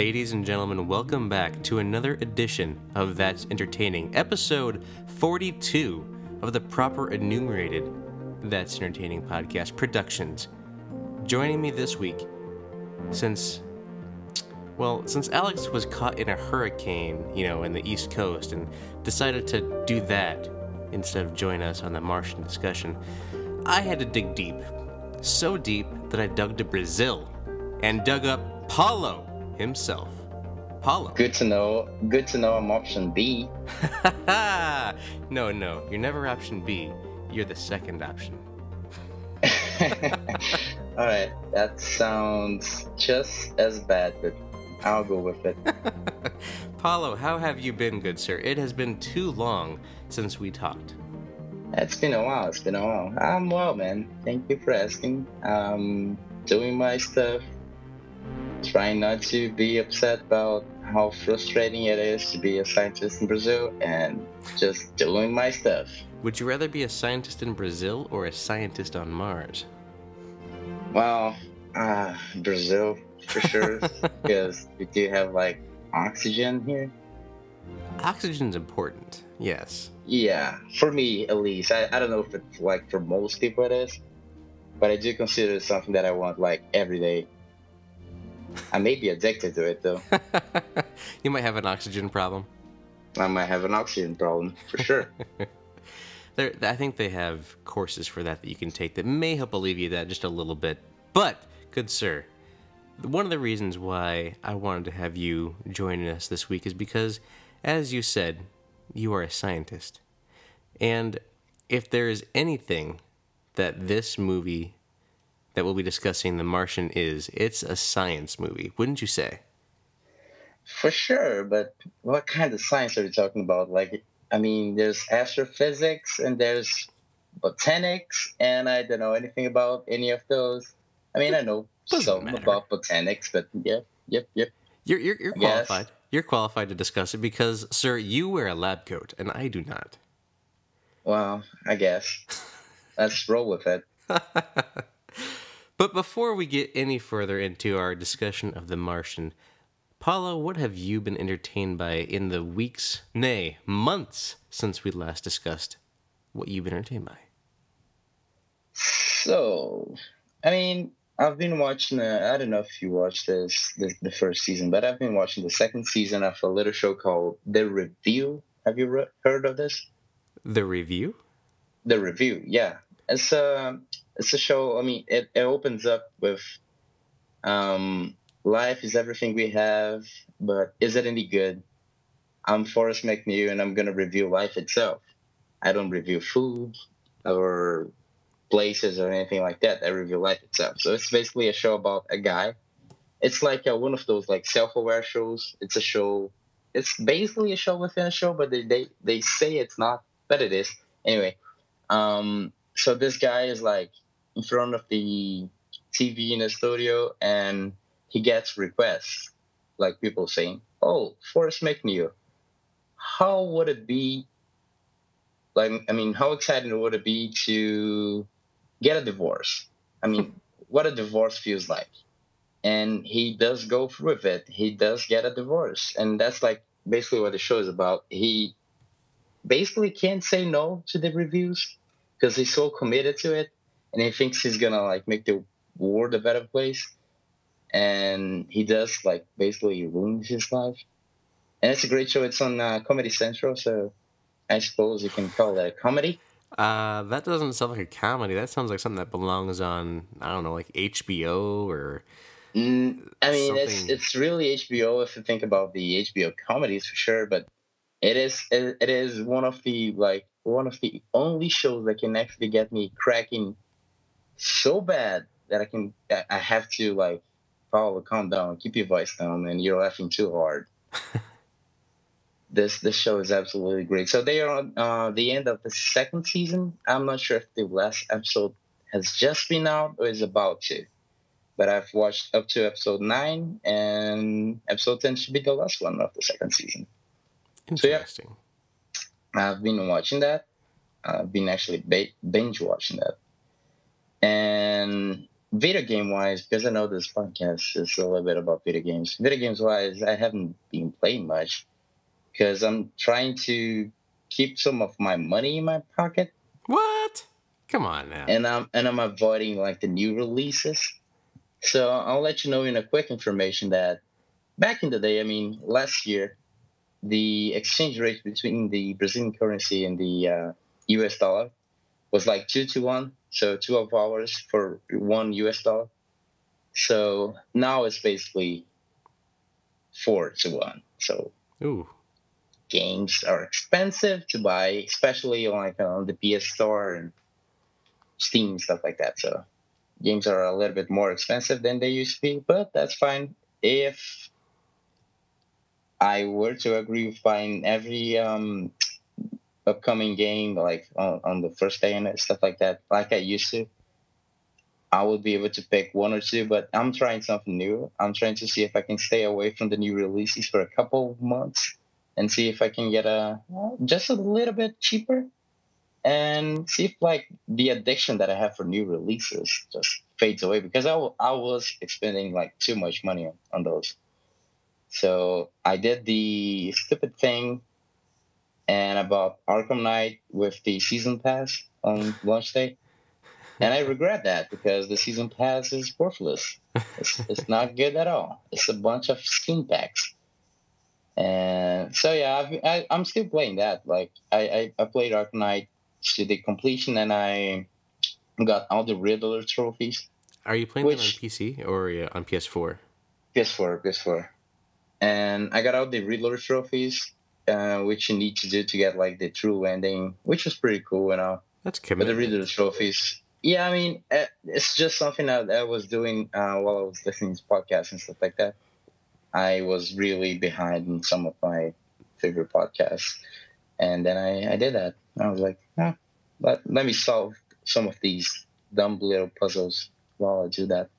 Ladies and gentlemen, welcome back to another edition of That's Entertaining, episode 42 of the proper enumerated That's Entertaining podcast productions. Joining me this week, since, well, since Alex was caught in a hurricane, you know, in the East Coast and decided to do that instead of join us on the Martian discussion, I had to dig deep. So deep that I dug to Brazil and dug up Paulo himself. Paulo. Good to know. Good to know I'm option B. no, no, you're never option B. You're the second option. All right, that sounds just as bad, but I'll go with it. Paulo, how have you been, good sir? It has been too long since we talked. It's been a while. It's been a while. I'm well, man. Thank you for asking. Um, doing my stuff, trying not to be upset about how frustrating it is to be a scientist in Brazil and just doing my stuff. Would you rather be a scientist in Brazil or a scientist on Mars? Well, uh, Brazil for sure, because we do have like oxygen here. Oxygen's important, yes. Yeah, for me at least. I, I don't know if it's like for most people it is, but I do consider it something that I want like every day. I may be addicted to it though. you might have an oxygen problem. I might have an oxygen problem for sure. there, I think they have courses for that that you can take that may help alleviate that just a little bit. But, good sir, one of the reasons why I wanted to have you joining us this week is because, as you said, you are a scientist. And if there is anything that this movie that we'll be discussing, The Martian, is. It's a science movie, wouldn't you say? For sure, but what kind of science are we talking about? Like, I mean, there's astrophysics and there's botanics, and I don't know anything about any of those. I mean, I know some matter. about botanics, but yep, yep, yep. You're you're, you're qualified. You're qualified to discuss it because, sir, you wear a lab coat and I do not. Well, I guess. Let's roll with it. But before we get any further into our discussion of The Martian, Paulo, what have you been entertained by in the weeks, nay, months since we last discussed what you've been entertained by? So, I mean, I've been watching. Uh, I don't know if you watched this, this, the first season, but I've been watching the second season of a little show called The Review. Have you re- heard of this? The Review. The Review, yeah. It's a it's a show. I mean, it, it opens up with um, life is everything we have, but is it any good? I'm Forrest MacNeil, and I'm gonna review life itself. I don't review food or places or anything like that. I review life itself. So it's basically a show about a guy. It's like a, one of those like self-aware shows. It's a show. It's basically a show within a show, but they they, they say it's not, but it is. Anyway, um, so this guy is like in front of the TV in a studio and he gets requests like people saying, "Oh, Forrest MacNeil, how would it be? Like, I mean, how exciting would it be to get a divorce? I mean, what a divorce feels like." And he does go through with it. He does get a divorce, and that's like basically what the show is about. He basically can't say no to the reviews because he's so committed to it and he thinks he's gonna like make the world a better place and he does like basically ruin his life. And it's a great show. It's on uh, comedy central so i suppose you can call that a comedy. Uh, that doesn't sound like a comedy. That sounds like something that belongs on i don't know like hbo or mm, i mean something... it's it's really hbo if you think about the hbo comedies for sure but it is it, it is one of the like one of the only shows that can actually get me cracking so bad that I can I have to like Paul, calm down, keep your voice down, and you're laughing too hard. this this show is absolutely great. So they are on uh, the end of the second season. I'm not sure if the last episode has just been out or is about to, but I've watched up to episode nine, and episode ten should be the last one of the second season. Interesting. So, yeah, I've been watching that. I've been actually binge watching that and video game wise, because I know this podcast is a little bit about video games. Video games wise, I haven't been playing much because I'm trying to keep some of my money in my pocket. What? Come on now. And I'm and I'm avoiding like the new releases. So I'll let you know in a quick information that back in the day, I mean last year, the exchange rate between the Brazilian currency and the uh, U.S. dollar was like two to one, so two of ours for one U.S. dollar. So now it's basically four to one. So Ooh. games are expensive to buy, especially like on the PS Store and Steam stuff like that. So games are a little bit more expensive than they used to be, but that's fine. If I were to agree with buying every um, upcoming game like on, on the first day and stuff like that, like I used to, I would be able to pick one or two. But I'm trying something new. I'm trying to see if I can stay away from the new releases for a couple of months and see if I can get a just a little bit cheaper and see if like the addiction that I have for new releases just fades away because I, I was spending like too much money on, on those. So I did the stupid thing and I bought Arkham Knight with the season pass on launch day. And I regret that because the season pass is worthless. It's, it's not good at all. It's a bunch of skin packs. And so yeah, I've, I, I'm still playing that. Like I, I, I played Arkham Knight to the completion, and I got all the Riddler trophies. Are you playing Which- that on PC or on PS4? PS4, PS4, and I got all the Riddler trophies, uh, which you need to do to get like the true ending, which was pretty cool you know. That's But the commitment. Riddler trophies, yeah, I mean, uh, it's just something that I was doing uh, while I was listening to podcasts and stuff like that. I was really behind in some of my favorite podcasts, and then I, I did that. I was like, ah, let, let me solve some of these dumb little puzzles while I do that.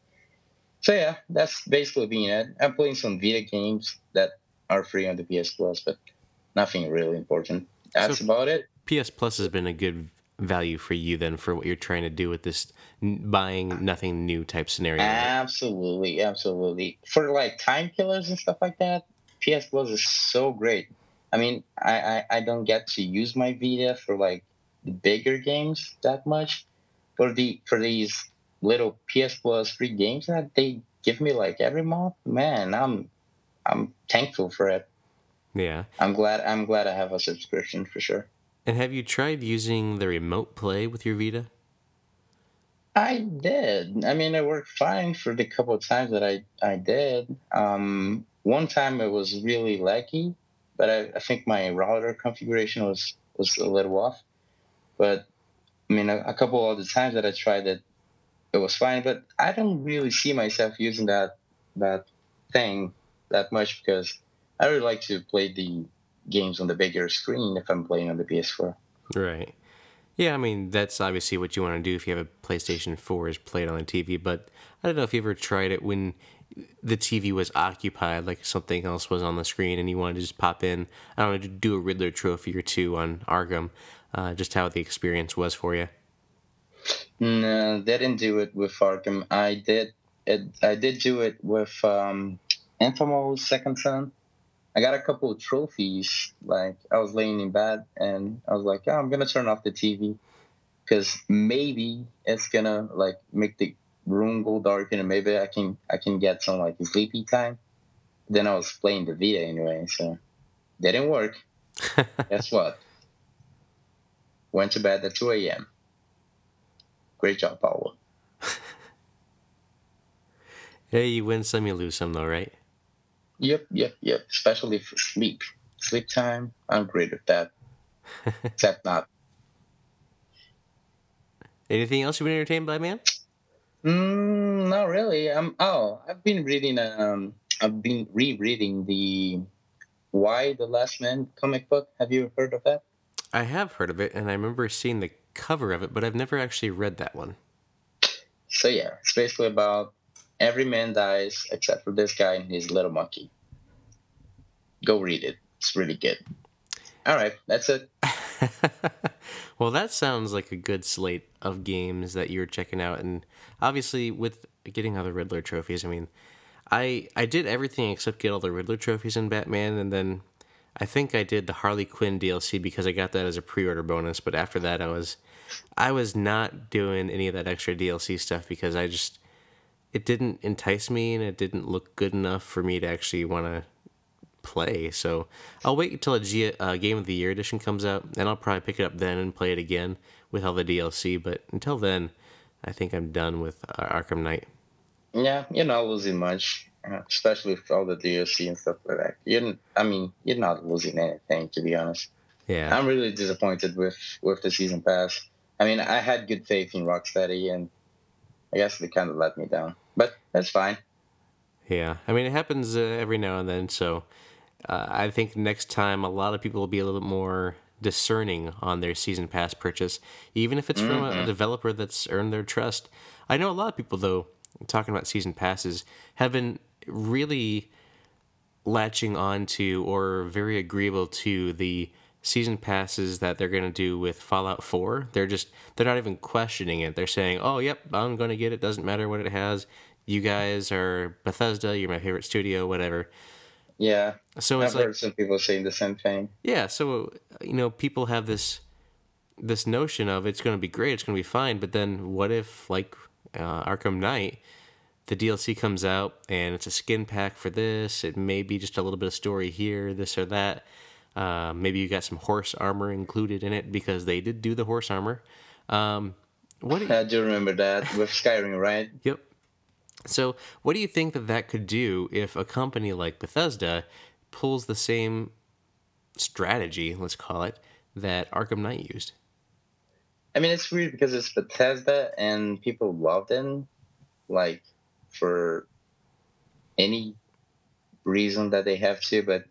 So yeah, that's basically being it. I'm playing some video games that are free on the PS Plus, but nothing really important. That's So- about it. PS Plus has been a good value for you then for what you're trying to do with this buying nothing new type scenario. Absolutely, absolutely. For like time killers and stuff like that, PS Plus is so great. I mean, I, I, I don't get to use my Vita for like the bigger games that much. For the for these little PS Plus free games that they give me like every month, man, I'm I'm thankful for it. Yeah. I'm glad I'm glad I have a subscription for sure. And have you tried using the remote play with your Vita? I did. I mean, it worked fine for the couple of times that I, I did. Um, one time it was really laggy, but I, I think my router configuration was, was a little off. But I mean, a, a couple of the times that I tried it, it was fine. But I don't really see myself using that that thing that much because I really like to play the games on the bigger screen if I'm playing on the PS4. Right. Yeah, I mean, that's obviously what you want to do if you have a PlayStation 4 is played on the TV, but I don't know if you ever tried it when the TV was occupied, like something else was on the screen, and you wanted to just pop in, I don't know, do a Riddler trophy or two on Arkham, uh, just how the experience was for you. No, they didn't do it with Arkham. I did it. I did do it with um, Infamous Second Son. I got a couple of trophies. Like I was laying in bed and I was like, oh, I'm gonna turn off the TV because maybe it's gonna like make the room go dark and maybe I can I can get some like sleepy time. Then I was playing the Vita anyway, so didn't work. Guess what? Went to bed at 2 a.m. Great job, Paulo. hey, you win some, you lose some, though, right? Yep, yep, yep. Especially for sleep. Sleep time, I'm great with that. Except not. Anything else you've been entertained by, man? Mm, not really. Um. Oh, I've been reading. Um. I've been rereading the Y: The Last Man comic book. Have you heard of that? I have heard of it, and I remember seeing the cover of it, but I've never actually read that one. So yeah, it's basically about every man dies except for this guy and his little monkey. Go read it. It's really good. All right, that's it. well, that sounds like a good slate of games that you're checking out, and obviously with getting all the Riddler trophies, I mean, I I did everything except get all the Riddler trophies in Batman, and then I think I did the Harley Quinn DLC because I got that as a pre-order bonus. But after that, I was I was not doing any of that extra DLC stuff because I just it didn't entice me and it didn't look good enough for me to actually want to play. So I'll wait until a G- uh, Game of the Year edition comes out, and I'll probably pick it up then and play it again with all the DLC. But until then, I think I'm done with uh, Arkham Knight. Yeah, you're not losing much, especially with all the DLC and stuff like that. You're, I mean, you're not losing anything to be honest. Yeah, I'm really disappointed with with the season pass. I mean, I had good faith in Rocksteady, and I guess they kind of let me down. But that's fine. Yeah, I mean, it happens uh, every now and then. So uh, I think next time a lot of people will be a little bit more discerning on their season pass purchase, even if it's from mm-hmm. a, a developer that's earned their trust. I know a lot of people though talking about season passes have been really latching on to or very agreeable to the season passes that they're going to do with Fallout 4. They're just they're not even questioning it. They're saying, "Oh, yep, I'm going to get it. Doesn't matter what it has. You guys are Bethesda. You're my favorite studio. Whatever." Yeah. So it's I've like, heard some people saying the same thing. Yeah. So you know, people have this this notion of it's going to be great. It's going to be fine. But then, what if like uh, Arkham Knight? The DLC comes out and it's a skin pack for this. It may be just a little bit of story here, this or that. Uh, maybe you got some horse armor included in it because they did do the horse armor. Um, what do you... I do remember that with Skyrim, right? Yep. So, what do you think that that could do if a company like Bethesda pulls the same strategy, let's call it, that Arkham Knight used? I mean, it's weird because it's Bethesda and people love them, like for any reason that they have to. But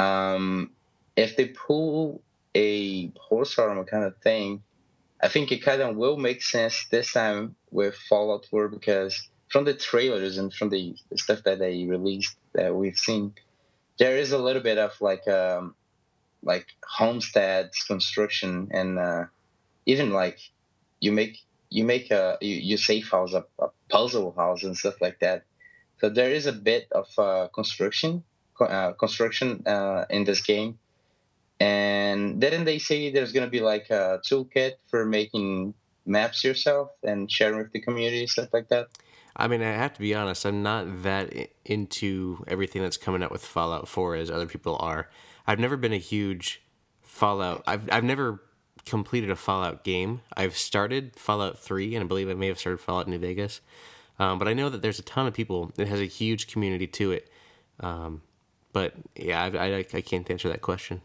um, if they pull a horse armor kind of thing, I think it kind of will make sense this time with Fallout 4 because from the trailers and from the stuff that they released that we've seen, there is a little bit of like um, like homesteads construction and uh, even like you make you make a you, you safe house a, a, puzzle house and stuff like that. So there is a bit of uh, construction uh, construction uh, in this game and didn't they say there's going to be like a toolkit for making maps yourself and sharing with the community, stuff like that? I mean, I have to be honest, I'm not that into everything that's coming out with Fallout 4 as other people are. I've never been a huge Fallout. I've, I've never completed a Fallout game. I've started Fallout 3, and I believe I may have started Fallout New Vegas. Um, but I know that there's a ton of people. It has a huge community to it. Um, but yeah, I, I, I can't answer that question.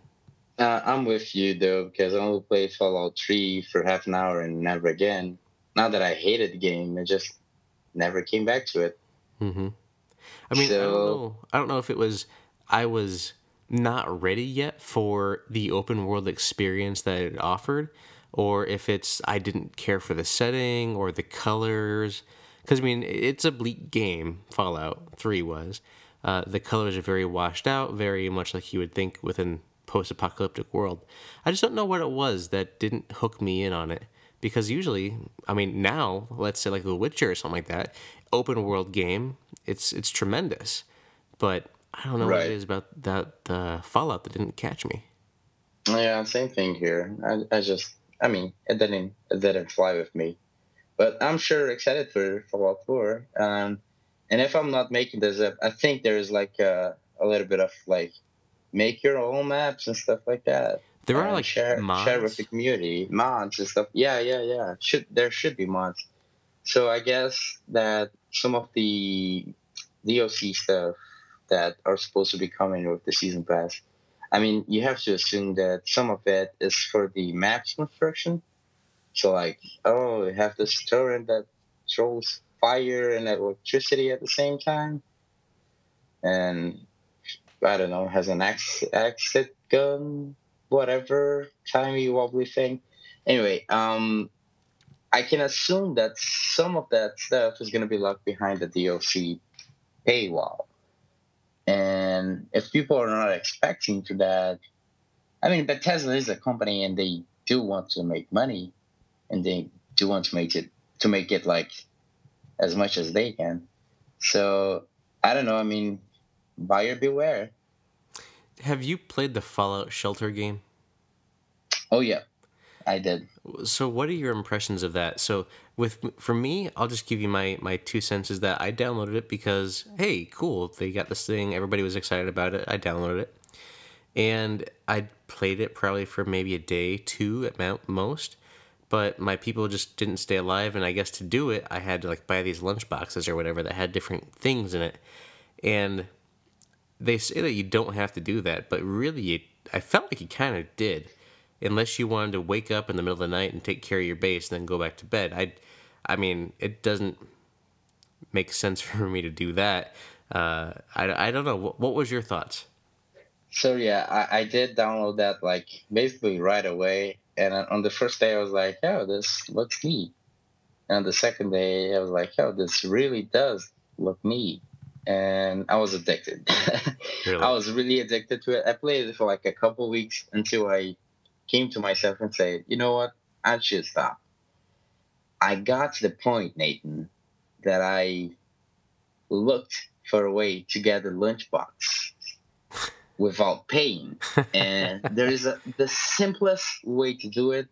Uh, I'm with you though because I only played Fallout 3 for half an hour and never again. Not that I hated the game, I just never came back to it. Mm-hmm. I mean, so, I don't know. I don't know if it was I was not ready yet for the open world experience that it offered, or if it's I didn't care for the setting or the colors. Because I mean, it's a bleak game. Fallout Three was. Uh, the colors are very washed out, very much like you would think within post-apocalyptic world. I just don't know what it was that didn't hook me in on it. Because usually, I mean, now let's say like The Witcher or something like that, open world game, it's it's tremendous. But I don't know right. what it is about that uh, Fallout that didn't catch me. Yeah, same thing here. I, I just, I mean, it didn't it didn't fly with me. But I'm sure excited for Fallout 4. Um, and if I'm not making this up, I think there is like a, a little bit of like make your own maps and stuff like that. There are like share mods. share with the community mods and stuff. Yeah, yeah, yeah. Should there should be mods. So I guess that some of the DLC stuff that are supposed to be coming with the season pass. I mean, you have to assume that some of it is for the maps construction. So like, oh, you have this turret that throws fire and electricity at the same time, and I don't know, has an ex- exit gun, whatever, timey wobbly thing. Anyway, um, I can assume that some of that stuff is going to be locked behind the DLC paywall. And if people are not expecting to that, I mean, Bethesda is a company, and they do want to make money, and they do want to make it to make it like as much as they can. So I don't know. I mean, buyer beware. Have you played the Fallout Shelter game? Oh yeah, I did. So what are your impressions of that? So with for me, I'll just give you my my two cents is that I downloaded it because hey, cool, they got this thing, everybody was excited about it. I downloaded it. And I played it probably for maybe a day, two at most. But my people just didn't stay alive, and I guess to do it, I had to like buy these lunch boxes or whatever that had different things in it. And they say that you don't have to do that, but really, it, I felt like you kind of did, unless you wanted to wake up in the middle of the night and take care of your base and then go back to bed. I, I mean, it doesn't make sense for me to do that. Uh, I, I don't know. What, what was your thoughts? So yeah, I, I did download that like basically right away, and on the first day I was like, "Oh, this looks neat," and on the second day I was like, "Oh, this really does look neat," and I was addicted. Really? I was really addicted to it. I played it for like a couple weeks until I came to myself and said, "You know what? I should stop." I got to the point, Nathan, that I looked for a way to get a lunchbox without paying. and there is a the simplest way to do it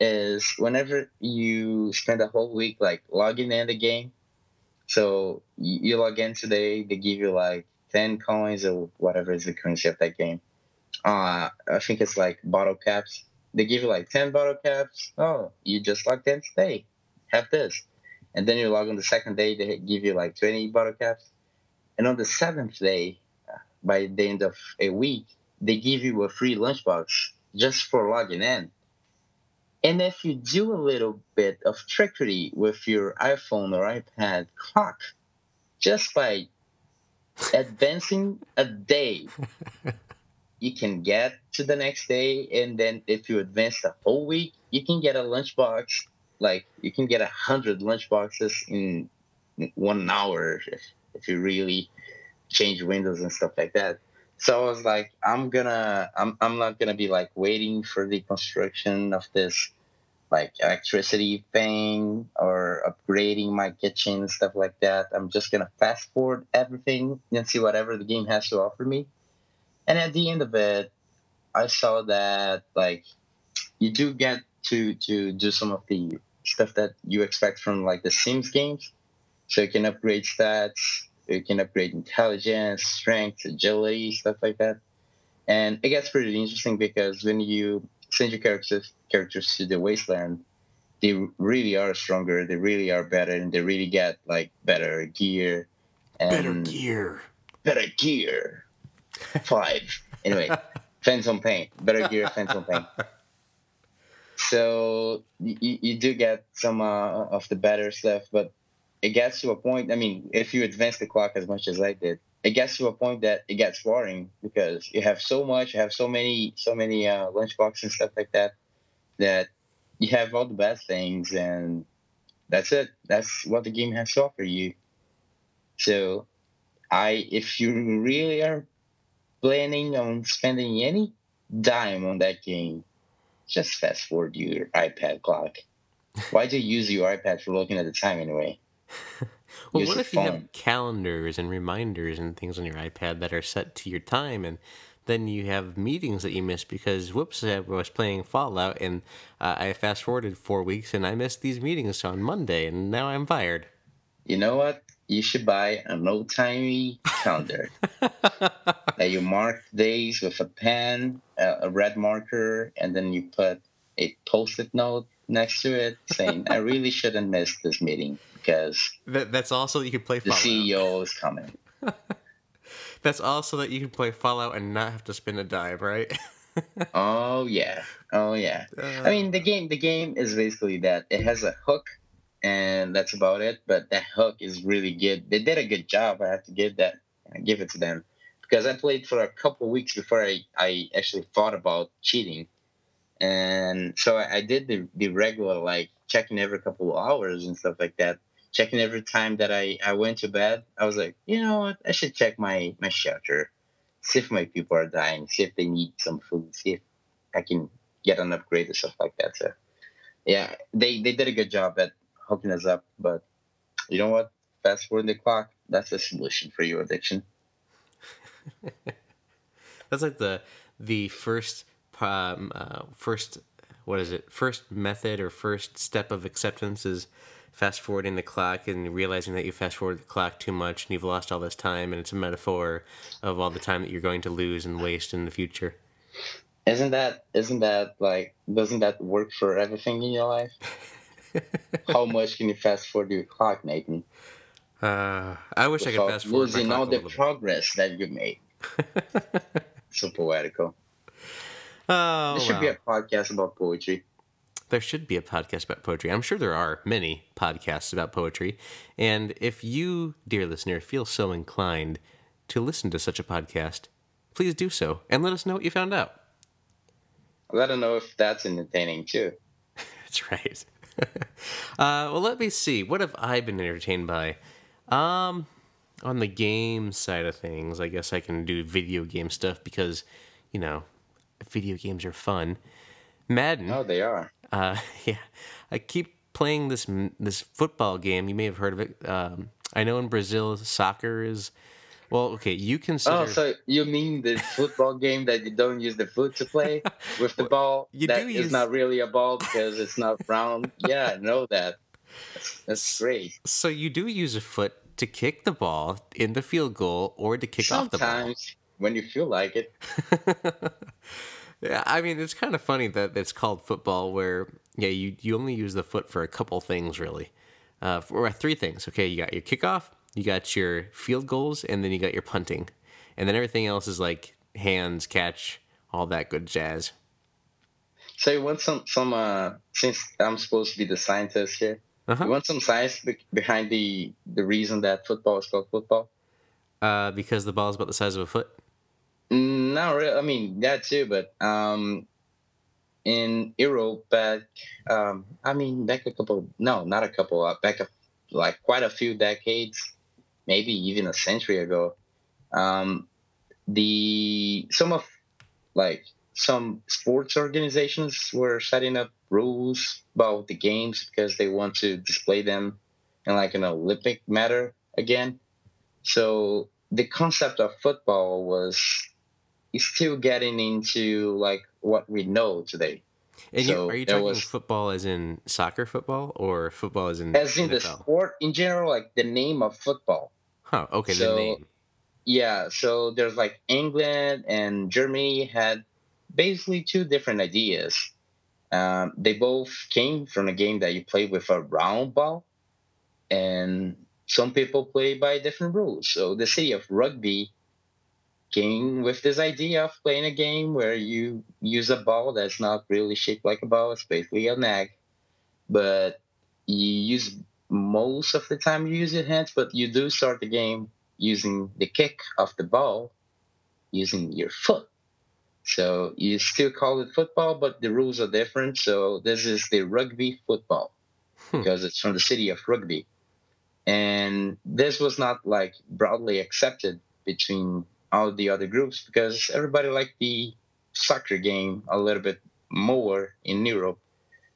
is whenever you spend a whole week like logging in the game. So you, you log in today, they give you like ten coins or whatever is the currency of that game. Uh, I think it's like bottle caps. They give you like ten bottle caps. Oh, you just logged in today. Have this. And then you log on the second day, they give you like 20 bottle caps. And on the seventh day, by the end of a week, they give you a free lunchbox just for logging in. And if you do a little bit of trickery with your iPhone or iPad clock, just by advancing a day, you can get to the next day. And then if you advance the whole week, you can get a lunchbox. Like you can get a hundred lunchboxes in one hour if, if you really change windows and stuff like that. So I was like, I'm gonna, I'm, I'm not gonna be like waiting for the construction of this like electricity thing or upgrading my kitchen and stuff like that. I'm just gonna fast forward everything and see whatever the game has to offer me. And at the end of it, I saw that like you do get to to do some of the stuff that you expect from like the Sims games. So you can upgrade stats, you can upgrade intelligence, strength, agility, stuff like that. And it gets pretty interesting because when you send your characters characters to the wasteland, they really are stronger, they really are better, and they really get like better gear. And better gear. Better gear. Five. Anyway, Phantom Pain. Better gear, Phantom Pain. So you, you do get some uh, of the better stuff, but it gets to a point. I mean, if you advance the clock as much as I did, it gets to a point that it gets boring because you have so much, you have so many, so many uh, lunchboxes and stuff like that, that you have all the best things, and that's it. That's what the game has to offer you. So, I, if you really are planning on spending any dime on that game, just fast forward your iPad clock. Why do you use your iPad for looking at the time anyway? well, what if you have calendars and reminders and things on your iPad that are set to your time, and then you have meetings that you miss because whoops, I was playing Fallout and uh, I fast forwarded four weeks and I missed these meetings on Monday, and now I'm fired. You know what? You should buy an old timey calendar that you mark days with a pen, a red marker, and then you put a post-it note next to it saying, "I really shouldn't miss this meeting." because that, that's also that you can play. The Fallout. CEO is coming. that's also that you can play Fallout and not have to spend a dime, right? oh yeah, oh yeah. Uh, I mean, the game the game is basically that it has a hook, and that's about it. But that hook is really good. They did a good job. I have to give that give it to them because I played for a couple weeks before I I actually thought about cheating and so I, I, did the, the regular like checking every couple hours and stuff like that checking every time that I, I went to bed. I was like, you know what? I should check my, my shelter, see if my people are dying, see if they need some food, see if I can get an upgrade or stuff like that. So yeah, they they did a good job at hooking us up. But you know what? Fast forward the clock. That's the solution for your addiction. that's like the the first um, uh, first what is it first method or first step of acceptance is fast forwarding the clock and realizing that you fast forward the clock too much and you've lost all this time and it's a metaphor of all the time that you're going to lose and waste in the future isn't that isn't that like doesn't that work for everything in your life how much can you fast forward your clock nathan uh, i wish Without i could fast forward losing all the progress that you made so poetical Oh, there should be a podcast about poetry. There should be a podcast about poetry. I'm sure there are many podcasts about poetry. And if you, dear listener, feel so inclined to listen to such a podcast, please do so and let us know what you found out. Let us know if that's entertaining too. that's right. uh, well, let me see. What have I been entertained by? Um, on the game side of things, I guess I can do video game stuff because, you know, video games are fun. Madden. Oh, they are. Uh, yeah, I keep playing this this football game. You may have heard of it. Um, I know in Brazil, soccer is. Well, okay, you consider. Oh, so you mean the football game that you don't use the foot to play with the ball? You that do is use... not really a ball because it's not round. yeah, I know that. That's, that's great. So you do use a foot to kick the ball in the field goal or to kick Sometimes, off the ball. Sometimes when you feel like it. Yeah, I mean it's kind of funny that it's called football, where yeah you you only use the foot for a couple things really, uh, for three things. Okay, you got your kickoff, you got your field goals, and then you got your punting, and then everything else is like hands, catch, all that good jazz. So you want some some uh since I'm supposed to be the scientist here, uh-huh. you want some science be- behind the the reason that football is called football? Uh, because the ball is about the size of a foot. Not really. I mean that too, but um, in Europe back, um, I mean back a couple. No, not a couple. Uh, back a, like quite a few decades, maybe even a century ago. Um, the some of like some sports organizations were setting up rules about the games because they want to display them in like an Olympic matter again. So the concept of football was is still getting into like what we know today. And so you, are you talking was, football as in soccer football or football as in as in NFL? the sport in general, like the name of football? Huh. Okay. So. Yeah. So there's like England and Germany had basically two different ideas. Um, they both came from a game that you play with a round ball, and some people play by different rules. So the city of rugby came with this idea of playing a game where you use a ball that's not really shaped like a ball. It's basically a nag, but you use most of the time you use your hands, but you do start the game using the kick of the ball, using your foot. So you still call it football, but the rules are different. So this is the rugby football hmm. because it's from the city of rugby. And this was not like broadly accepted between all the other groups because everybody liked the soccer game a little bit more in Europe.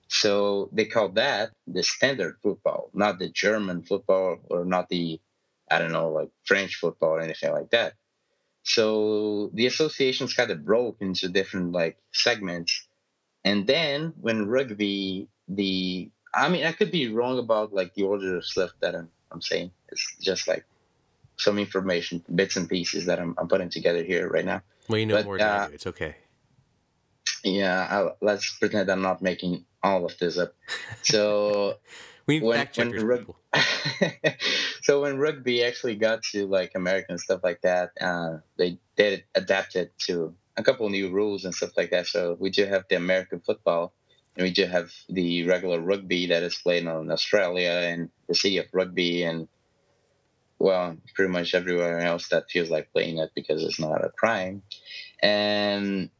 So they call that the standard football, not the German football or not the, I don't know, like French football or anything like that. So the associations kind of broke into different like segments. And then when rugby, the, I mean, I could be wrong about like the order of stuff that I'm, I'm saying. It's just like some information, bits and pieces that I'm, I'm putting together here right now. Well, you know but, more than uh, I do. It's okay. Yeah, I, let's pretend I'm not making all of this up. So we when, fact when rug- so when rugby actually got to like American stuff like that, uh, they did adapt it to a couple new rules and stuff like that. So we do have the American football, and we do have the regular rugby that is played in Australia and the city of rugby and well, pretty much everywhere else that feels like playing it because it's not a crime, and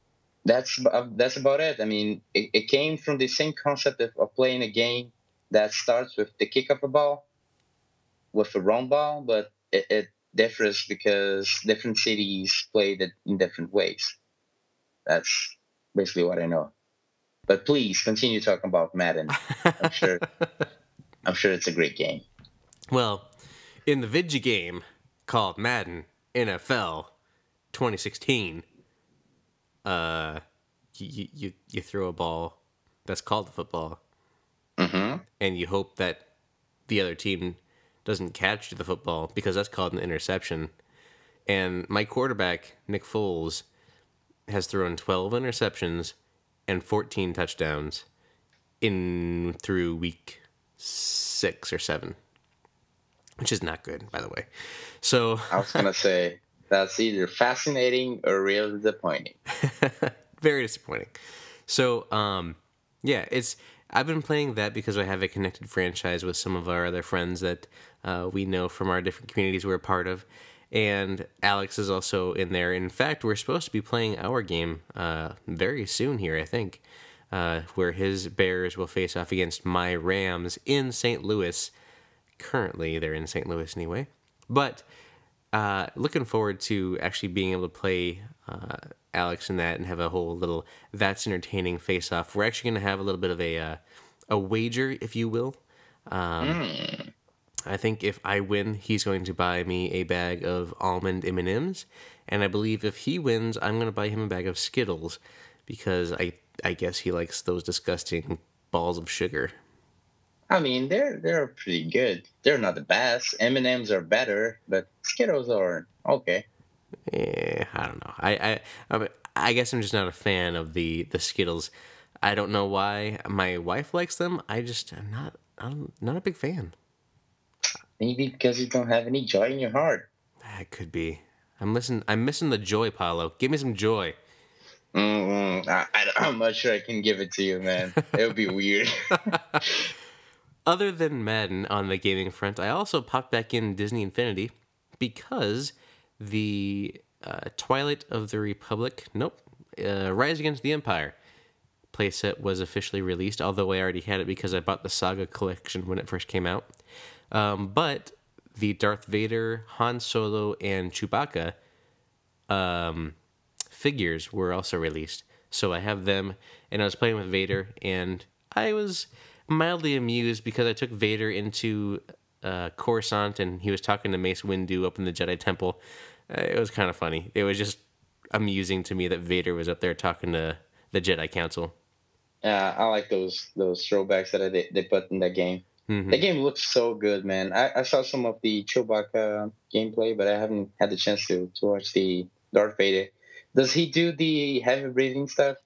that's that's about it. I mean, it, it came from the same concept of, of, playing a game that starts with the kick of a ball, with a round ball, but it, it differs because different cities played it in different ways. That's basically what I know. But please continue talking about Madden. I'm sure. I'm sure it's a great game. Well, in the video game called Madden NFL 2016, uh, you you you throw a ball that's called a football, Mm-hmm. and you hope that the other team doesn't catch the football because that's called an interception. And my quarterback Nick Foles has thrown 12 interceptions and 14 touchdowns in through week six or seven, which is not good, by the way. So I was gonna say that's either fascinating or real disappointing. very disappointing. So, um, yeah, it's I've been playing that because I have a connected franchise with some of our other friends that uh, we know from our different communities we're a part of, and Alex is also in there. In fact, we're supposed to be playing our game uh, very soon here, I think, uh, where his Bears will face off against my Rams in St. Louis. Currently, they're in St. Louis anyway, but uh, looking forward to actually being able to play uh, Alex in that and have a whole little that's entertaining face off. We're actually going to have a little bit of a uh, a wager, if you will. Um, I think if I win, he's going to buy me a bag of almond M and M's, and I believe if he wins, I'm going to buy him a bag of Skittles because I I guess he likes those disgusting balls of sugar. I mean, they're they're pretty good. They're not the best. M and M's are better, but Skittles are okay. I don't know. I I I, guess I'm just not a fan of the the Skittles. I don't know why my wife likes them. I just I'm not. I'm not a big fan. Maybe because you don't have any joy in your heart. That could be. I'm missing. I'm missing the joy, Paulo. Give me some joy. Mm-mm, I, I, I'm not sure I can give it to you, man. It would be weird. Other than Madden on the gaming front, I also popped back in Disney Infinity because the uh, Twilight of the Republic, nope, uh, Rise Against the Empire playset was officially released, although I already had it because I bought the Saga collection when it first came out. Um, but the Darth Vader, Han Solo, and Chewbacca um, figures were also released. So I have them, and I was playing with Vader, and I was mildly amused because I took Vader into uh, Coruscant, and he was talking to Mace Windu up in the Jedi Temple. Uh, it was kind of funny. It was just amusing to me that Vader was up there talking to the Jedi Council. Yeah, I like those those throwbacks that they, they put in that game. Mhm. The game looks so good, man. I, I saw some of the Chewbacca gameplay, but I haven't had the chance to, to watch the Darth Vader. Does he do the heavy breathing stuff?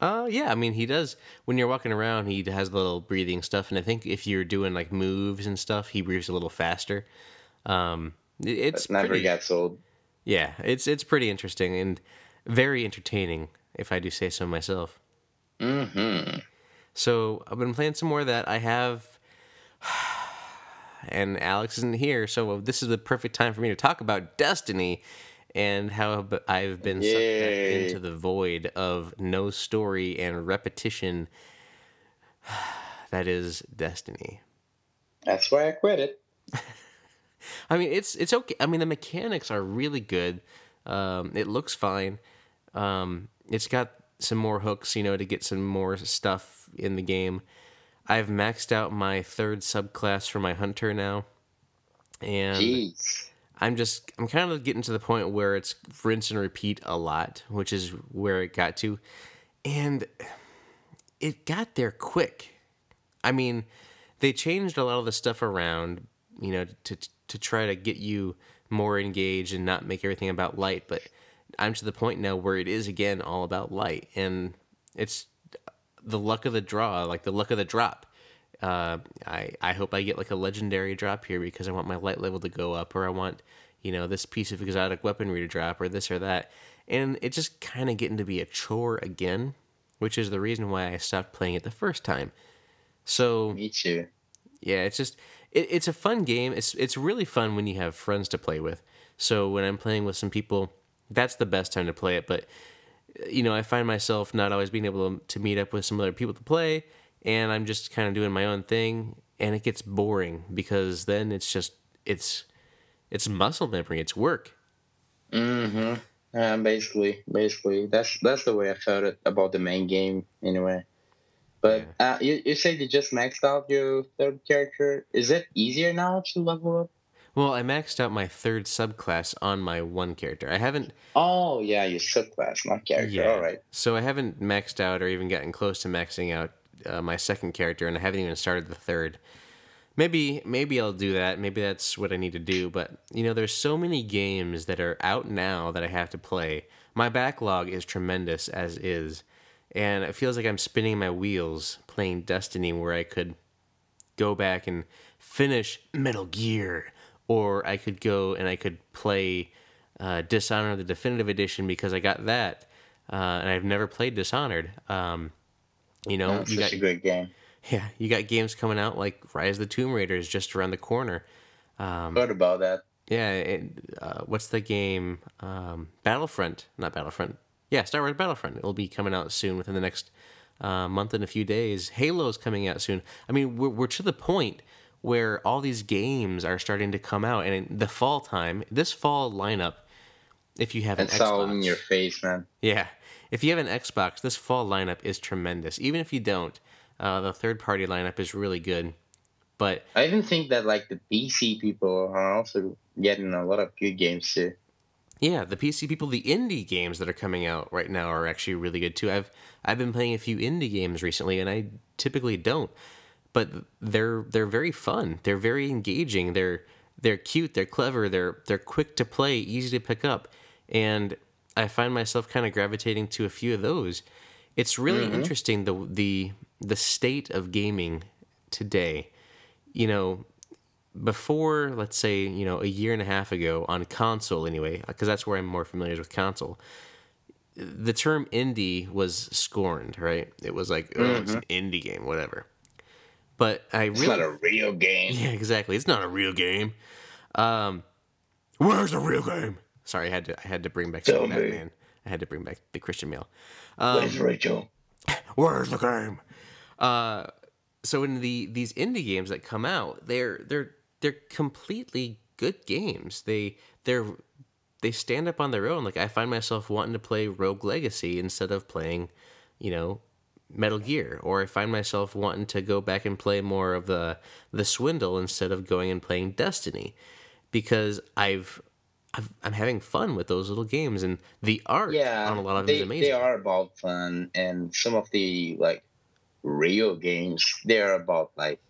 Uh, yeah, I mean, he does. When you're walking around, he has little breathing stuff, and I think if you're doing like moves and stuff, he breathes a little faster. Um, it- it's Never pretty, gets old. yeah, it's it's pretty interesting and very entertaining, if I do say so myself. Mm-hmm. So I've been playing some more of that. I have, and Alex isn't here, so this is the perfect time for me to talk about Destiny and how I've been sucked into the void of no story and repetition. that is Destiny. That's why I quit it. I mean, it's it's okay. I mean, the mechanics are really good. Um, it looks fine. Um, it's got some more hooks, you know, to get some more stuff in the game. I've maxed out my third subclass for my hunter now, and Jeez. I'm just I'm kind of getting to the point where it's rinse and repeat a lot, which is where it got to, and it got there quick. I mean, they changed a lot of the stuff around, you know, to to try to get you more engaged and not make everything about light. But I'm to the point now where it is again all about light, and it's the luck of the draw, like the luck of the drop. Uh, I I hope I get like a legendary drop here because I want my light level to go up, or I want you know this piece of exotic weaponry to drop, or this or that, and it's just kind of getting to be a chore again, which is the reason why I stopped playing it the first time. So Me too. yeah, it's just it, it's a fun game. It's it's really fun when you have friends to play with. So when I'm playing with some people, that's the best time to play it. But you know, I find myself not always being able to, to meet up with some other people to play, and I'm just kind of doing my own thing, and it gets boring because then it's just it's it's muscle memory, it's work. Mm-hmm. Um, basically, basically, that's that's the way I felt it about the main game anyway. But uh, you you said you just maxed out your third character. Is it easier now to level up? Well, I maxed out my third subclass on my one character. I haven't. Oh yeah, your subclass, not character. Yeah. All right. So I haven't maxed out or even gotten close to maxing out uh, my second character, and I haven't even started the third. Maybe maybe I'll do that. Maybe that's what I need to do. But you know, there's so many games that are out now that I have to play. My backlog is tremendous as is, and it feels like I'm spinning my wheels playing Destiny, where I could go back and finish Metal Gear, or I could go and I could play uh, Dishonored the Definitive Edition because I got that, uh, and I've never played Dishonored. Um, you know, That's you got a great game. yeah, you got games coming out like Rise of the Tomb Raider is just around the corner. Um, Heard about that? yeah, it, uh, what's the game? Um, Battlefront, not Battlefront. Yeah, Star Wars Battlefront. It'll be coming out soon within the next uh, month and a few days. Halo's coming out soon. I mean, we're, we're to the point where all these games are starting to come out, and in the fall time, this fall lineup, if you have an It's all in your face, man. yeah, if you have an Xbox, this fall lineup is tremendous. Even if you don't, uh, the third party lineup is really good. But I even think that like the PC people are also getting a lot of good games too. Yeah, the PC people, the indie games that are coming out right now are actually really good too. I've I've been playing a few indie games recently, and I typically don't, but they're they're very fun. They're very engaging. They're they're cute. They're clever. They're they're quick to play, easy to pick up, and I find myself kind of gravitating to a few of those. It's really interesting the the the state of gaming today. You know, before let's say you know a year and a half ago on console anyway because that's where i'm more familiar with console the term indie was scorned right? It was like oh it's an indie game whatever. But i It's really not a real game. yeah exactly. It's not a real game. Um where's the real game sorry i had to i had to bring back Tell some me. batman i had to bring back the Christian Bale Where's Rachel? where's the game? Uh, so in the these indie games that come out, they're they're they're completely good games. They they're they stand up on their own. Like I find myself wanting to play Rogue Legacy instead of playing, you know, Metal Gear, or I find myself wanting to go back and play more of the the Swindle instead of going and playing Destiny, because I've. I've, I'm having fun with those little games, and the art Yeah, on a lot of them they, is amazing. they are about fun, and some of the like real games, they are about like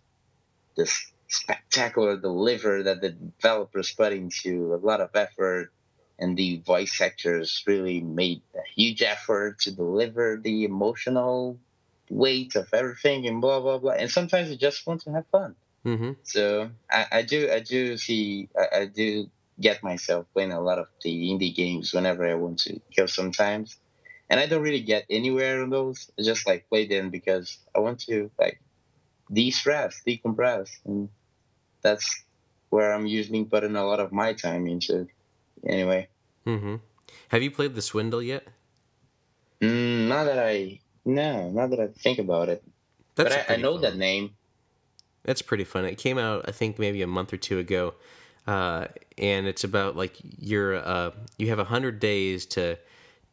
this spectacular deliver that the developers put into a lot of effort, and the voice actors really made a huge effort to deliver the emotional weight of everything, and blah blah blah. And sometimes you just want to have fun. hmm So I, I do I do see I, I do get myself playing a lot of the indie games whenever I want to kill sometimes. And I don't really get anywhere on those. I just like play them because I want to like de-stress, decompress. And that's where I'm usually putting a lot of my time into. Anyway. Mm-hmm. Have you played The Swindle yet? Mm, now that I no, not that I think about it. That's but I, I know fun. that name. That's pretty fun. It came out, I think, maybe a month or two ago, uh, and it's about like you're uh, you have a hundred days to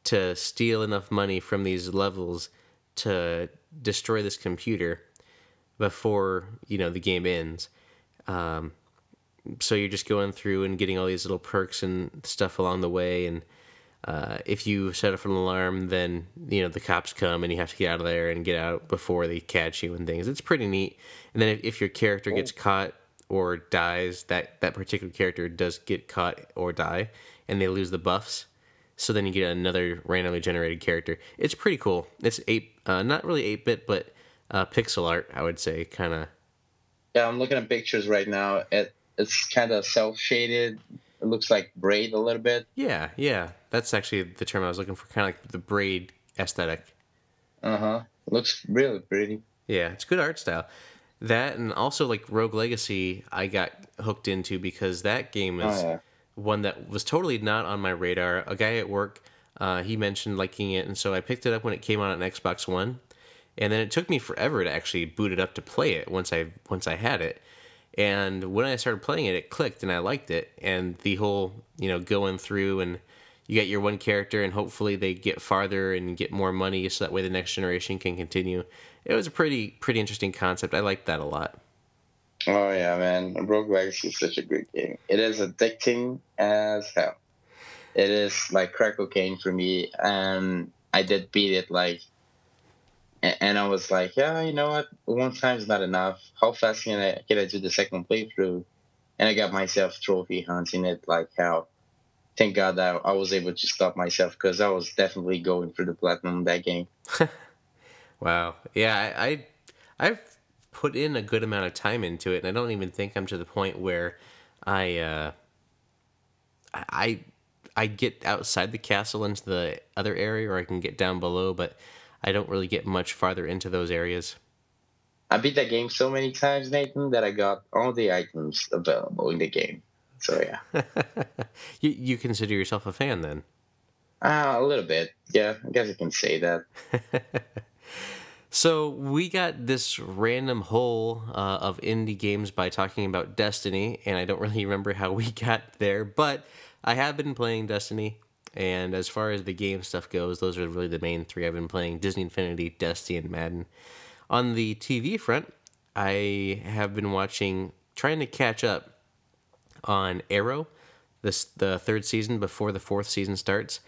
to steal enough money from these levels to destroy this computer before you know the game ends. Um, so you're just going through and getting all these little perks and stuff along the way. And uh, if you set off an alarm then you know the cops come and you have to get out of there and get out before they catch you and things. It's pretty neat. And then if, if your character gets caught or dies that that particular character does get caught or die and they lose the buffs so then you get another randomly generated character it's pretty cool it's eight uh, not really 8-bit but uh, pixel art i would say kind of Yeah, I'm looking at pictures right now. It it's kind of self shaded. It looks like braid a little bit. Yeah, yeah. That's actually the term I was looking for, kind of like the braid aesthetic. Uh huh. Looks really pretty. Yeah, it's good art style. That and also like Rogue Legacy, I got hooked into because that game is Oh, yeah. one that was totally not on my radar. A guy at work, uh, he mentioned liking it, and so I picked it up when it came out on Xbox One, and then it took me forever to actually boot it up to play it once I once I had it. And when I started playing it, it clicked and I liked it. And the whole, you know, going through and you get your one character, and hopefully they get farther and get more money, so that way the next generation can continue. It was a pretty pretty interesting concept. I liked that a lot. Oh yeah, man! Rogue Legacy is such a great game. It is addicting as hell. It is like crack cocaine for me, and I did beat it like, and I was like, yeah, you know what? One time is not enough. How fast can I can I do the second playthrough? And I got myself trophy hunting it like how. Thank God that I was able to stop myself because I was definitely going for the platinum that game. wow. Yeah, I, I I've put in a good amount of time into it, and I don't even think I'm to the point where I uh, I I get outside the castle into the other area, or I can get down below, but I don't really get much farther into those areas. I beat that game so many times, Nathan, that I got all the items available in the game. So yeah. you you consider yourself a fan then? Ah, uh, a little bit. Yeah, I guess I can say that. So we got this random hole uh, of indie games by talking about Destiny, and I don't really remember how we got there, but I have been playing Destiny. And as far as the game stuff goes, those are really the main three I've been playing: Disney Infinity, Destiny, and Madden. On the TV front, I have been watching, trying to catch up on Arrow, this the third season before the fourth season starts.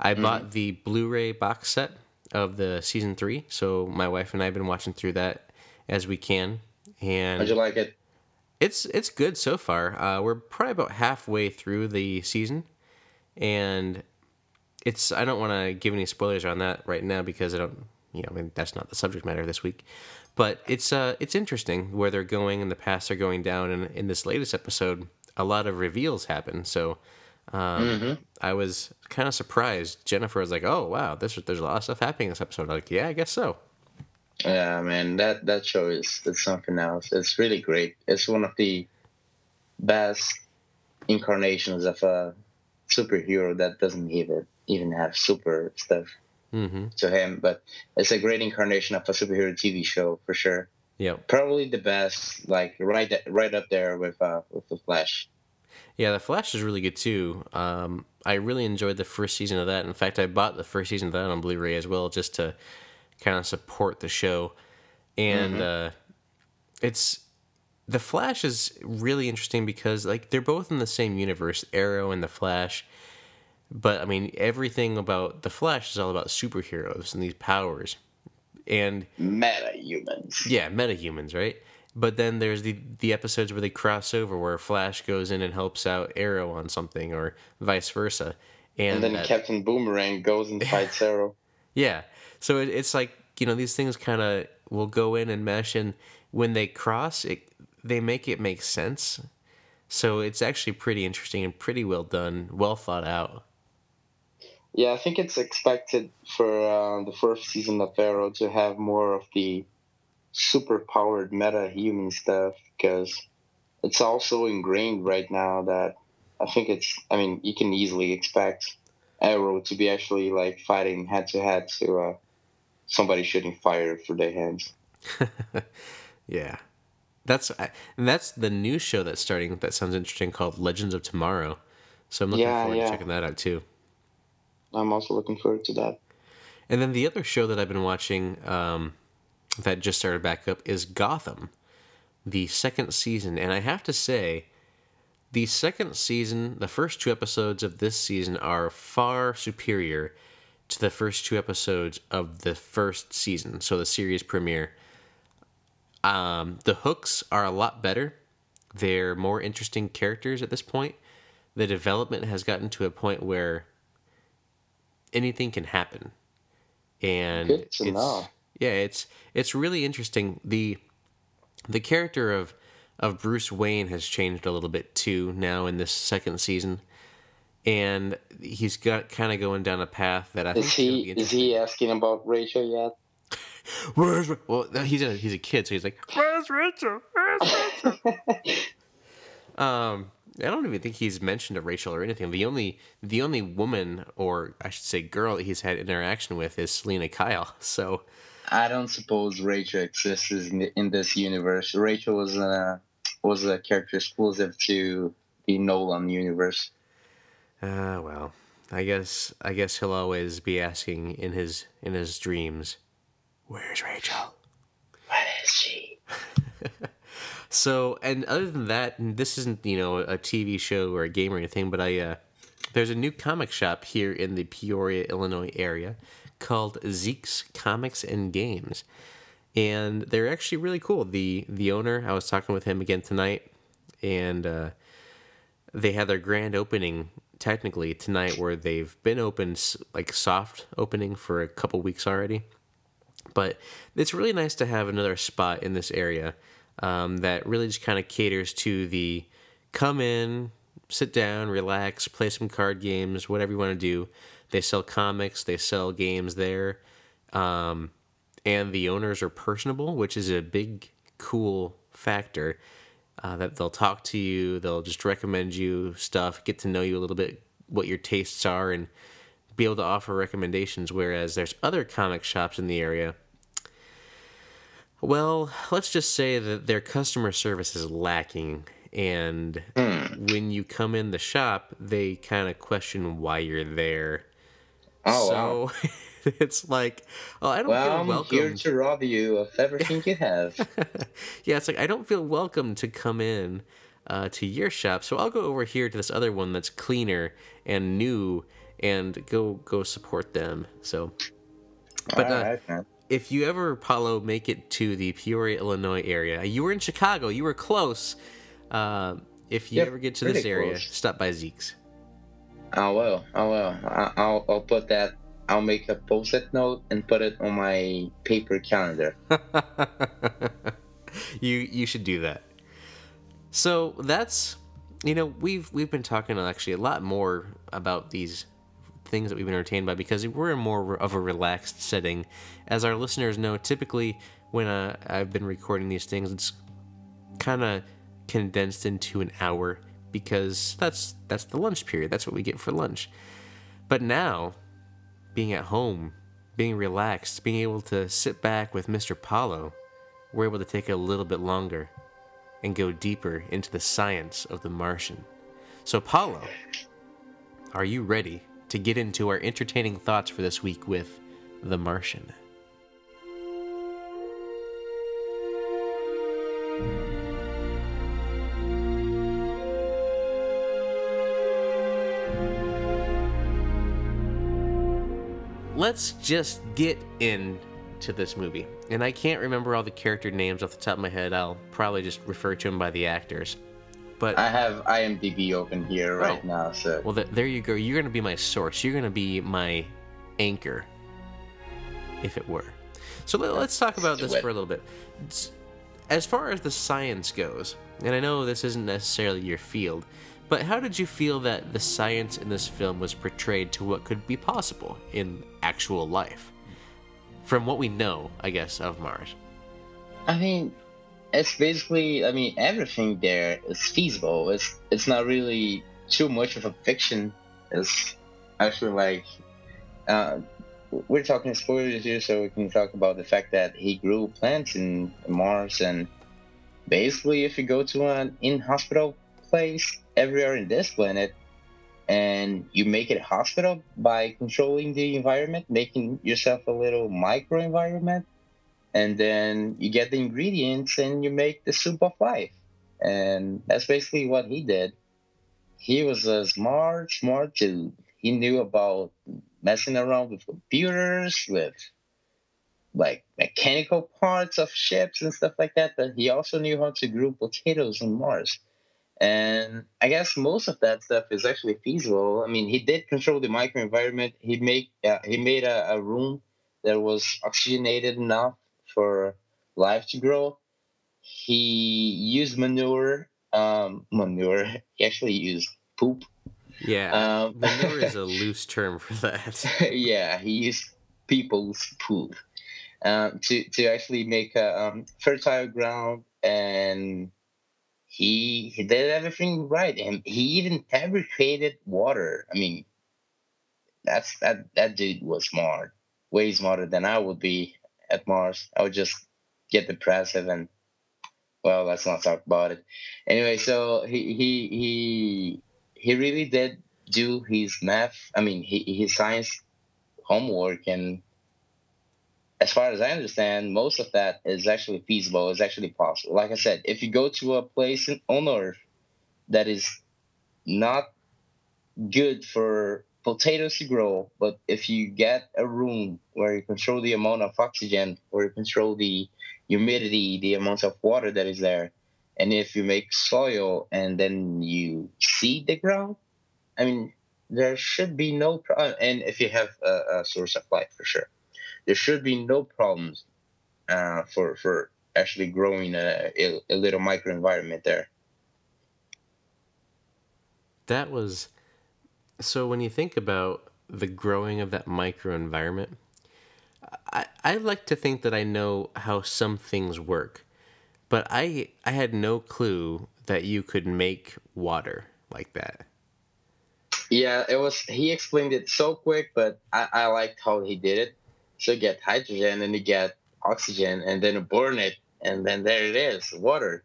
I mm-hmm. bought the Blu-ray box set of the season three. So my wife and I have been watching through that as we can. And how'd you like it? It's it's good so far. Uh, we're probably about halfway through the season, and it's I don't want to give any spoilers on that right now because I don't you know I mean that's not the subject matter this week. But it's uh it's interesting where they're going and the paths they're going down, and in this latest episode, a lot of reveals happen. So um, mm-hmm. I was kind of surprised. Jennifer was like, "Oh wow, there's there's a lot of stuff happening this episode." I'm like, yeah, I guess so. Yeah, man, that that show is it's something else. It's really great. It's one of the best incarnations of a superhero that doesn't even even have super stuff mm-hmm. to him, but it's a great incarnation of a superhero TV show for sure. Yeah, probably the best, like right right up there with uh, with the Flash. Yeah, The Flash is really good too. Um, I really enjoyed the first season of that. In fact, I bought the first season of that on Blu-ray as well, just to kind of support the show. And mm-hmm. uh, it's The Flash is really interesting because like they're both in the same universe, Arrow and The Flash. But I mean, everything about The Flash is all about superheroes and these powers, and meta humans. Yeah, meta humans, right? But then there's the the episodes where they cross over, where Flash goes in and helps out Arrow on something, or vice versa. And, and then that, Captain Boomerang goes and fights Arrow. Yeah, so it, it's like you know these things kind of will go in and mesh, and when they cross, it they make it make sense. So it's actually pretty interesting and pretty well done, well thought out. Yeah, I think it's expected for uh, the first season of Arrow to have more of the super powered meta human stuff because it's also ingrained right now that I think it's I mean you can easily expect Arrow to be actually like fighting head to head to uh, somebody shooting fire through their hands. yeah, that's and that's the new show that's starting. That sounds interesting called Legends of Tomorrow. So I'm looking yeah, forward yeah. to checking that out too. I'm also looking forward to that. And then the other show that I've been watching, um, that just started back up is Gotham, the second season. And I have to say, the second season, the first two episodes of this season are far superior to the first two episodes of the first season, so the series premiere. Um, the hooks are a lot better. They're more interesting characters at this point. The development has gotten to a point where anything can happen. And it's, know yeah, it's it's really interesting. the The character of of Bruce Wayne has changed a little bit too now in this second season, and he's got kind of going down a path that I is think he is he asking about Rachel yet? Where's well he's a he's a kid so he's like where's Rachel where's Rachel um I don't even think he's mentioned a Rachel or anything. The only the only woman or I should say girl he's had interaction with is Selina Kyle. So I don't suppose Rachel exists in, in this universe. Rachel was a was a character exclusive to the Nolan universe. Ah, uh, well, I guess I guess he'll always be asking in his in his dreams, "Where's Rachel? Where is she?" so, and other than that, this isn't you know a TV show or a game or anything, but I uh, there's a new comic shop here in the Peoria, Illinois area called Zeke's Comics and Games, and they're actually really cool. the The owner, I was talking with him again tonight, and uh, they had their grand opening technically tonight where they've been open like soft opening for a couple weeks already but it's really nice to have another spot in this area um, that really just kind of caters to the come in sit down relax play some card games whatever you want to do they sell comics they sell games there um, and the owners are personable which is a big cool factor uh, that they'll talk to you, they'll just recommend you stuff, get to know you a little bit, what your tastes are, and be able to offer recommendations. Whereas there's other comic shops in the area. Well, let's just say that their customer service is lacking. And mm. when you come in the shop, they kind of question why you're there. Oh, so wow. it's like, oh, I don't well, feel welcome. I'm here to rob you of everything you have. yeah, it's like I don't feel welcome to come in uh, to your shop, so I'll go over here to this other one that's cleaner and new, and go go support them. So, but uh, right, if you ever, Paulo, make it to the Peoria, Illinois area, you were in Chicago, you were close. Uh, if you yep, ever get to this area, close. stop by Zeke's. I will. I will. I'll, I'll put that I'll make a post-it note and put it on my paper calendar. you you should do that. So that's you know we've we've been talking actually a lot more about these things that we've been entertained by because we're in more of a relaxed setting. As our listeners know, typically when uh, I've been recording these things, it's kind of condensed into an hour because that's that's the lunch period. That's what we get for lunch. But now being at home, being relaxed, being able to sit back with Mr. Paulo, we're able to take a little bit longer and go deeper into the science of the Martian. So, Paulo, are you ready to get into our entertaining thoughts for this week with The Martian? let's just get into this movie. And I can't remember all the character names off the top of my head. I'll probably just refer to them by the actors. But I have IMDb open here right oh, now, so well, th- there you go. You're gonna be my source. You're gonna be my anchor, if it were. So let, us talk about this for a little bit. As far as the science goes, and I know this isn't necessarily your field, but how did you feel that the science in this film was portrayed to what could be possible in actual life? From what we know, I guess, of Mars. I mean, it's basically, I mean, everything there is feasible. It's it's not really too much of a fiction. It's actually like, uh, we're talking spoilers here, so we can talk about the fact that he grew plants in Mars, and basically, if you go to an in-hospital place everywhere in this planet and you make it hospital by controlling the environment, making yourself a little micro environment, and then you get the ingredients and you make the soup of life. And that's basically what he did. He was a smart, smart dude. He knew about messing around with computers, with like mechanical parts of ships and stuff like that. But he also knew how to grow potatoes on Mars. And I guess most of that stuff is actually feasible. I mean, he did control the microenvironment. He made uh, he made a, a, room that was oxygenated enough for life to grow. He used manure. Um, manure. He actually used poop. Yeah, um, manure is a loose term for that. yeah, he used people's poop um, to to actually make a um, fertile ground and he he did everything right, and he even fabricated water. I mean, that's that that dude was smart, way smarter than I would be at Mars. I would just get depressive and well, let's not talk about it. Anyway, so he he he he really did do his math. I mean, he, his science homework, and as far as I understand, most of that is actually feasible. Is actually possible. Like I said, if you go to a place on Earth that is not good for potatoes to grow, but if you get a room where you control the amount of oxygen, where you control the humidity, the amount of water that is there, and if you make soil and then you seed the ground, I mean, there should be no problem. And if you have a, a, source of light, for sure, there should be no problems uh, for for actually growing a, a, a little microenvironment there. That was so. When you think about the growing of that microenvironment, I I like to think that I know how some things work, but I I had no clue that you could make water like that. Yeah, it was. He explained it so quick, but I, I liked how he did it. So you get hydrogen and you get oxygen, and then burn it, and then there it is, water.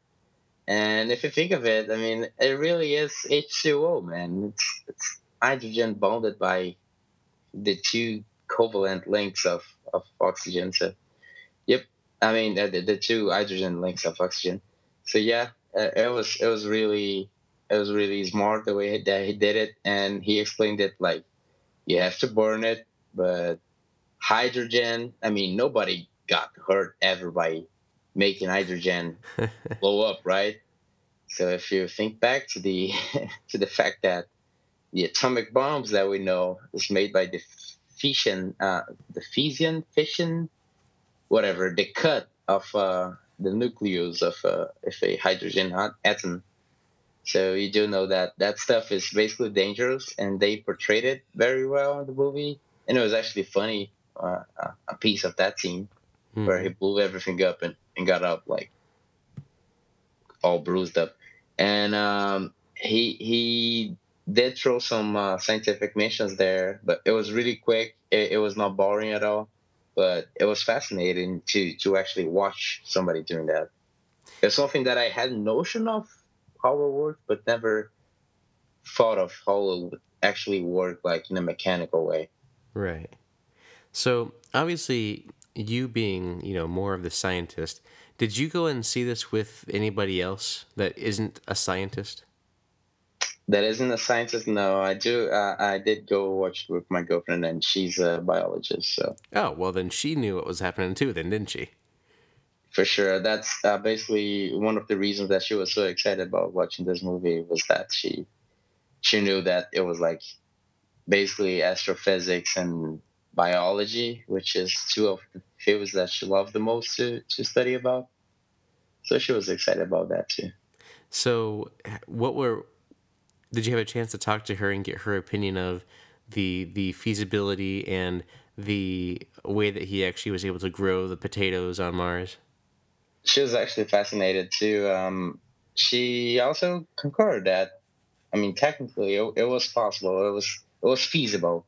And if you think of it, I mean, it really is H2O, man. It's, it's hydrogen bonded by the two covalent links of, of oxygen. So, yep. I mean, the, the two hydrogen links of oxygen. So yeah, uh, it was it was really it was really smart the way that he did it, and he explained it like you have to burn it, but hydrogen. I mean, nobody got hurt ever by making hydrogen blow up, right? So if you think back to the to the fact that the atomic bombs that we know is made by the fission, uh, the fission, fission, whatever, the cut of uh, the nucleus of, uh, of a hydrogen atom so you do know that that stuff is basically dangerous, and they portrayed it very well in the movie. And it was actually funny, uh, a piece of that scene mm-hmm. where he blew everything up and, and got up like all bruised up. And um, he he did throw some uh, scientific missions there, but it was really quick. It, it was not boring at all, but it was fascinating to to actually watch somebody doing that. It's something that I had notion of how it worked, but never thought of how it would actually work like in a mechanical way. Right. So obviously, you being you know more of the scientist, did you go and see this with anybody else that isn't a scientist? That isn't a scientist. No, I do. Uh, I did go watch it with my girlfriend, and she's a biologist. So. Oh well, then she knew what was happening too. Then didn't she? for sure. That's uh, basically one of the reasons that she was so excited about watching this movie was that she she knew that it was like basically astrophysics and biology, which is two of the fields that she loved the most to, to study about. So she was excited about that too. So, what were did you have a chance to talk to her and get her opinion of the the feasibility and the way that he actually was able to grow the potatoes on Mars? she was actually fascinated too. Um, she also concurred that, I mean, technically it, it, was possible. It was it was feasible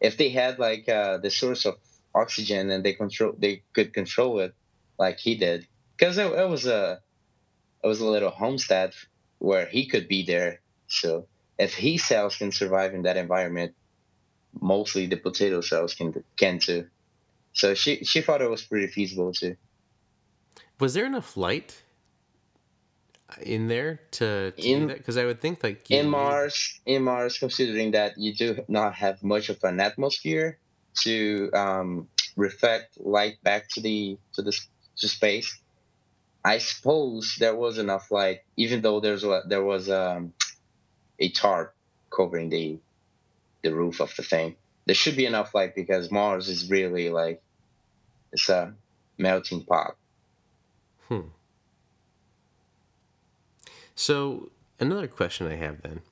if they had like uh, the source of oxygen and they control they could control it like he did because it, it was a it was a little homestead where he could be there. So if he cells can survive in that environment, mostly the potato cells can can too. So she she thought it was pretty feasible too. Was there enough light in there to, to in, do that? Because I would think like in Mars, in Mars, considering that you do not have much of an atmosphere to um, reflect light back to the to the to space. I suppose there was enough light, even though there's there was um, a tarp covering the the roof of the thing. There should be enough light because Mars is really like it's a melting pot. Hmm. So another question I have then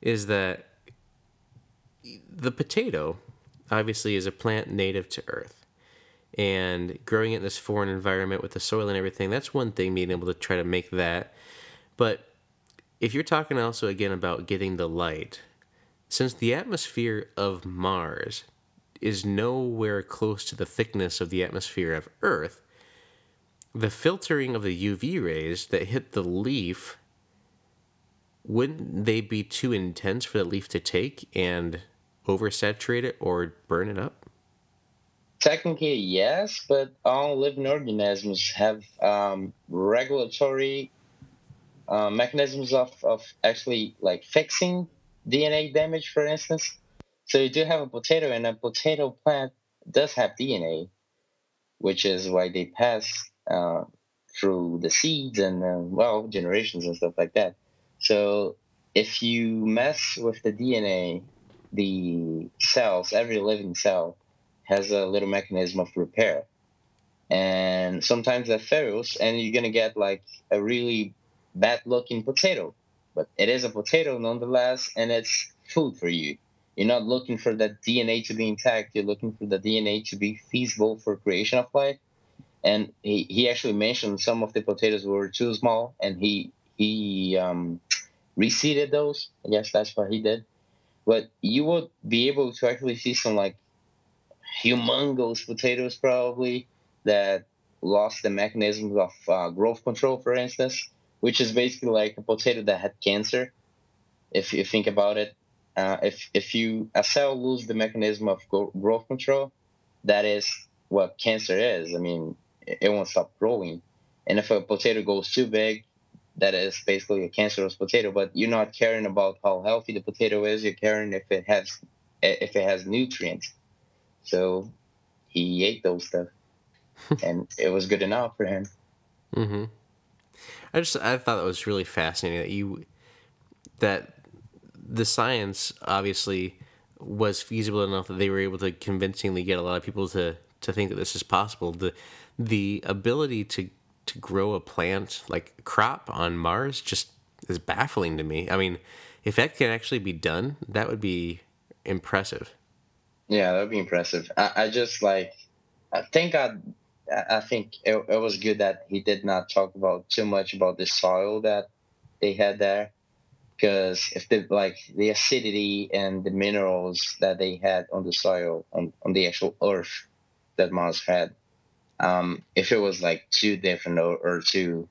is that the potato obviously is a plant native to Earth. And growing it in this foreign environment with the soil and everything, that's one thing, being able to try to make that. But if you're talking also again about getting the light, since the atmosphere of Mars is nowhere close to the thickness of the atmosphere of Earth, the filtering of the UV rays that hit the leaf wouldn't they be too intense for the leaf to take and oversaturate it or burn it up? Technically, yes, but all living organisms have um, regulatory uh, mechanisms of, of actually like fixing DNA damage, for instance. So you do have a potato, and a potato plant does have DNA, which is why they pass uh, through the seeds and uh, well generations and stuff like that. So if you mess with the DNA, the cells, every living cell has a little mechanism of repair. And sometimes that fails, and you're gonna get like a really bad looking potato. But it is a potato nonetheless, and it's food for you. You're not looking for that DNA to be intact. You're looking for the DNA to be feasible for creation of life. And he, he actually mentioned some of the potatoes were too small, and he he um, reseeded those. I guess that's what he did. But you would be able to actually see some like humongous potatoes probably that lost the mechanisms of uh, growth control, for instance, which is basically like a potato that had cancer. If you think about it, uh, if if you a cell lose the mechanism of growth control, that is what cancer is. I mean, it won't stop growing. And if a potato goes too big, that is basically a cancerous potato. But you're not caring about how healthy the potato is. You're caring if it has if it has nutrients. So he ate those stuff, and it was good enough for him. Mm-hmm. I just I thought that was really fascinating that you that the science obviously was feasible enough that they were able to convincingly get a lot of people to to think that this is possible. The the ability to to grow a plant like crop on Mars just is baffling to me. I mean, if that can actually be done, that would be impressive. Yeah, that would be impressive. I, I just like, I think I, I think it, it was good that he did not talk about too much about the soil that they had there, because if the like the acidity and the minerals that they had on the soil on, on the actual Earth that Mars had, um, if it was like too different or, or too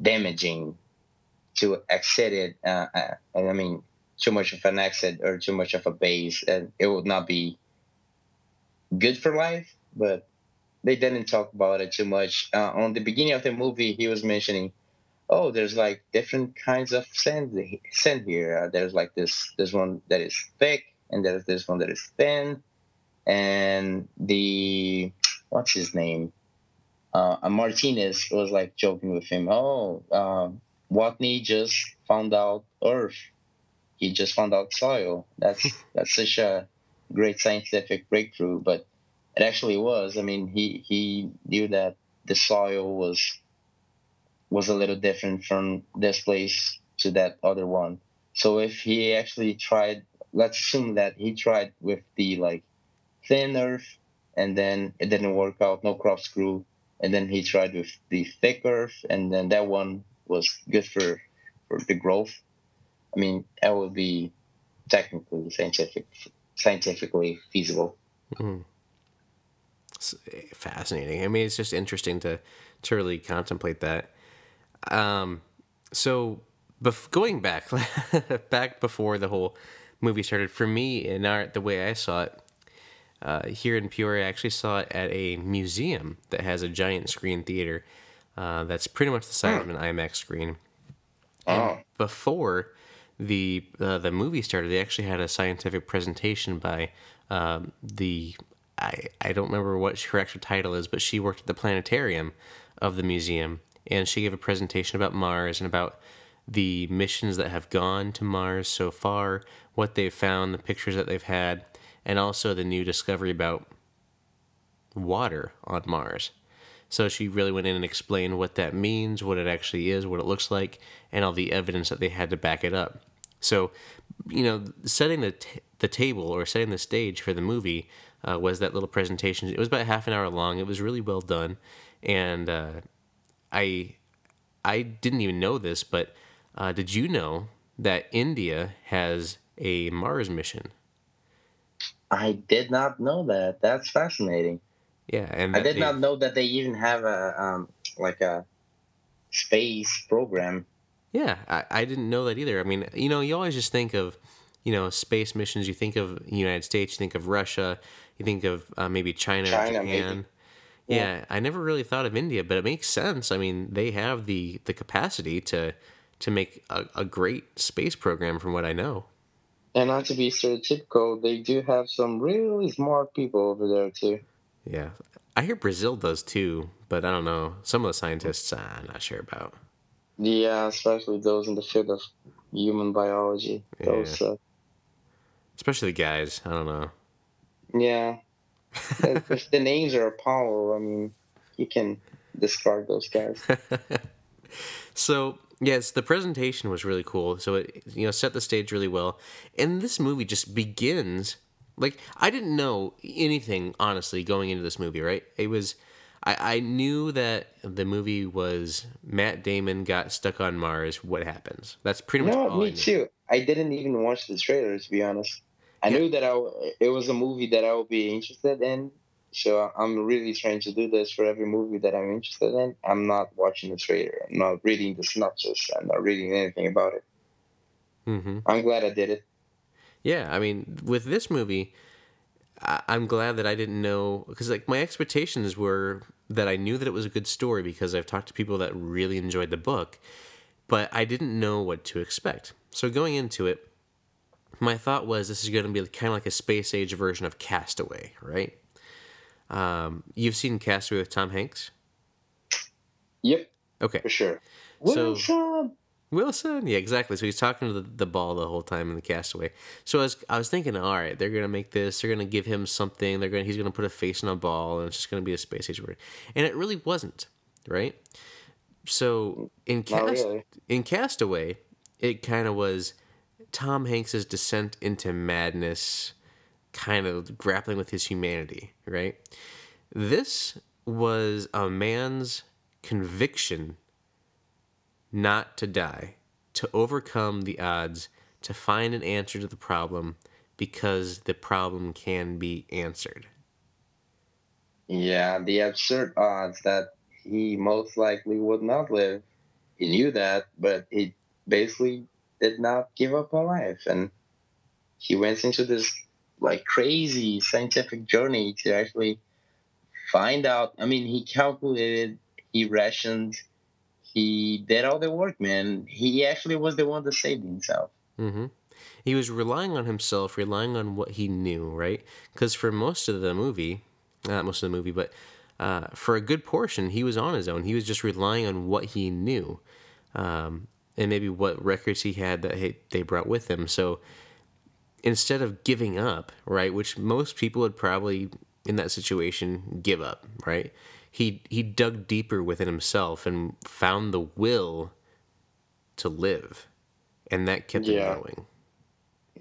damaging, too acidic, uh, uh, I mean, too much of an acid or too much of a base, and it would not be good for life. But they didn't talk about it too much. Uh, on the beginning of the movie, he was mentioning, "Oh, there's like different kinds of sand sand here. Uh, there's like this this one that is thick, and there's this one that is thin, and the what's his name? Uh, Martinez was like joking with him. Oh, uh, Watney just found out Earth. He just found out soil. That's that's such a great scientific breakthrough. But it actually was. I mean, he he knew that the soil was was a little different from this place to that other one. So if he actually tried, let's assume that he tried with the like thin earth and then it didn't work out. No crops grew, and then he tried with the thick earth, and then that one was good for for the growth. I mean, that would be technically scientific, scientifically feasible. Mm. Fascinating. I mean, it's just interesting to to really contemplate that. Um, so, bef- going back back before the whole movie started, for me and our the way I saw it uh, here in Peoria. I actually saw it at a museum that has a giant screen theater uh, that's pretty much the size of an IMAX screen. And before the uh, the movie started, they actually had a scientific presentation by um, the I I don't remember what her actual title is, but she worked at the planetarium of the museum, and she gave a presentation about Mars and about the missions that have gone to Mars so far, what they've found, the pictures that they've had, and also the new discovery about water on Mars. So she really went in and explained what that means, what it actually is, what it looks like, and all the evidence that they had to back it up. So, you know, setting the t- the table or setting the stage for the movie uh, was that little presentation. It was about half an hour long. It was really well done, and uh, I I didn't even know this, but uh, did you know that India has a Mars mission? I did not know that. That's fascinating. Yeah, and I did not know that they even have a um, like a space program Yeah, I, I didn't know that either. I mean, you know, you always just think of, you know, space missions. You think of the United States. You think of Russia. You think of uh, maybe China, China, or Japan. maybe. Yeah. I never really thought of India, but it makes sense. I mean, they have the the capacity to to make a, a great space program, from what I know. And not to be stereotypical, they do have some really smart people over there too. Yeah, I hear Brazil does too, but I don't know. Some of the scientists, uh, I'm not sure about. Yeah, especially those in the field of human biology. Those, uh, Especially the guys. I don't know. Yeah. if the names are a power, I mean, you can discard those guys. So yes, the presentation was really cool. So it you know set the stage really well, and this movie just begins like I didn't know anything honestly going into this movie. Right? It was I, I knew that the movie was Matt Damon got stuck on Mars. What happens? That's pretty much No, all I me knew. too. I didn't even watch the trailer to be honest. I Yeah. knew that I it was a movie that I would be interested in. So I'm really trying to do this for every movie that I'm interested in. I'm not watching the trailer. I'm not reading the synopsis. I'm not reading anything about it. Mm-hmm. I'm glad I did it. Yeah, I mean, with this movie, I- I'm glad that I didn't know because like my expectations were that I knew that it was a good story because I've talked to people that really enjoyed the book, but I didn't know what to expect. So going into it, my thought was this is going to be kind of like a space age version of Castaway, right? Um, you've seen Castaway with Tom Hanks, Yep, okay? for sure. So- Wilson! Wilson, yeah, exactly. So he's talking to the, the ball the whole time in the castaway. So I was, I was thinking, all right, they're gonna make this. They're gonna give him something. They're gonna he's gonna put a face on a ball, and it's just gonna be a space age word. And it really wasn't, right? So in Not cast really. in Castaway, it kind of was Tom Hanks's descent into madness, kind of grappling with his humanity, right? This was a man's conviction not to die, to overcome the odds, to find an answer to the problem because the problem can be answered. Yeah, the absurd odds that he most likely would not live. He knew that, but he basically did not give up on life. And he went into this like crazy scientific journey to actually find out. I mean, he calculated, he rationed, he did all the work, man. He actually was the one that saved himself. hmm He was relying on himself, relying on what he knew, right? Because for most of the movie, not most of the movie, but uh, for a good portion, he was on his own. He was just relying on what he knew, um, and maybe what records he had that he, they brought with him. So instead of giving up, right, which most people would probably in that situation give up, right? He he dug deeper within himself and found the will to live, and that kept Yeah. him going.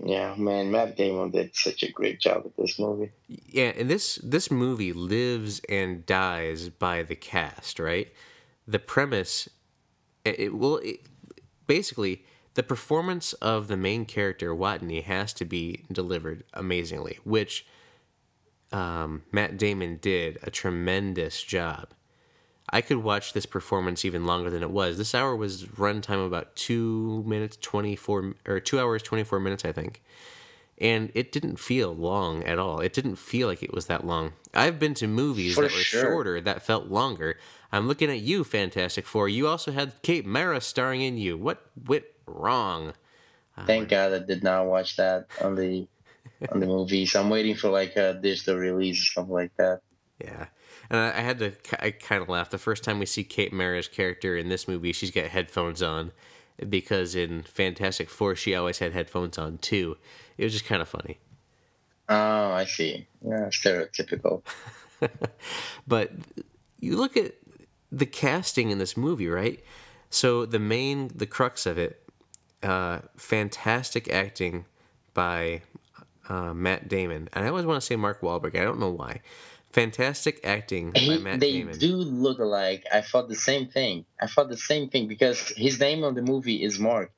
Yeah, man, Matt Damon did such a great job with this movie. Yeah, and this this movie lives and dies by the cast, right? The premise, it, it will it, basically the performance of the main character Watney has to be delivered amazingly, which um, Matt Damon did a tremendous job. I could watch this performance even longer than it was. This hour was runtime about two minutes twenty four or two hours twenty four minutes, I think and it didn't feel long at all. It didn't feel like it was that long. I've been to movies For that were sure. shorter that felt longer. I'm looking at you, Fantastic Four. You also had Kate Mara starring in you. What went wrong? Uh, Thank God I did not watch that on the on the movies. I'm waiting for like a digital release or something like that. Yeah. And I, I had to, I kind of laughed The first time we see Kate Mara's character in this movie, she's got headphones on because in Fantastic Four, she always had headphones on too. It was just kind of funny. Oh, I see. Yeah, stereotypical. but you look at the casting in this movie, right? So the main, the crux of it, uh, fantastic acting by uh, Matt Damon, and I always want to say Mark Wahlberg. I don't know why. Fantastic acting by He, Matt they Damon. do look alike. I thought the same thing. I thought the same thing because his name on the movie is Mark,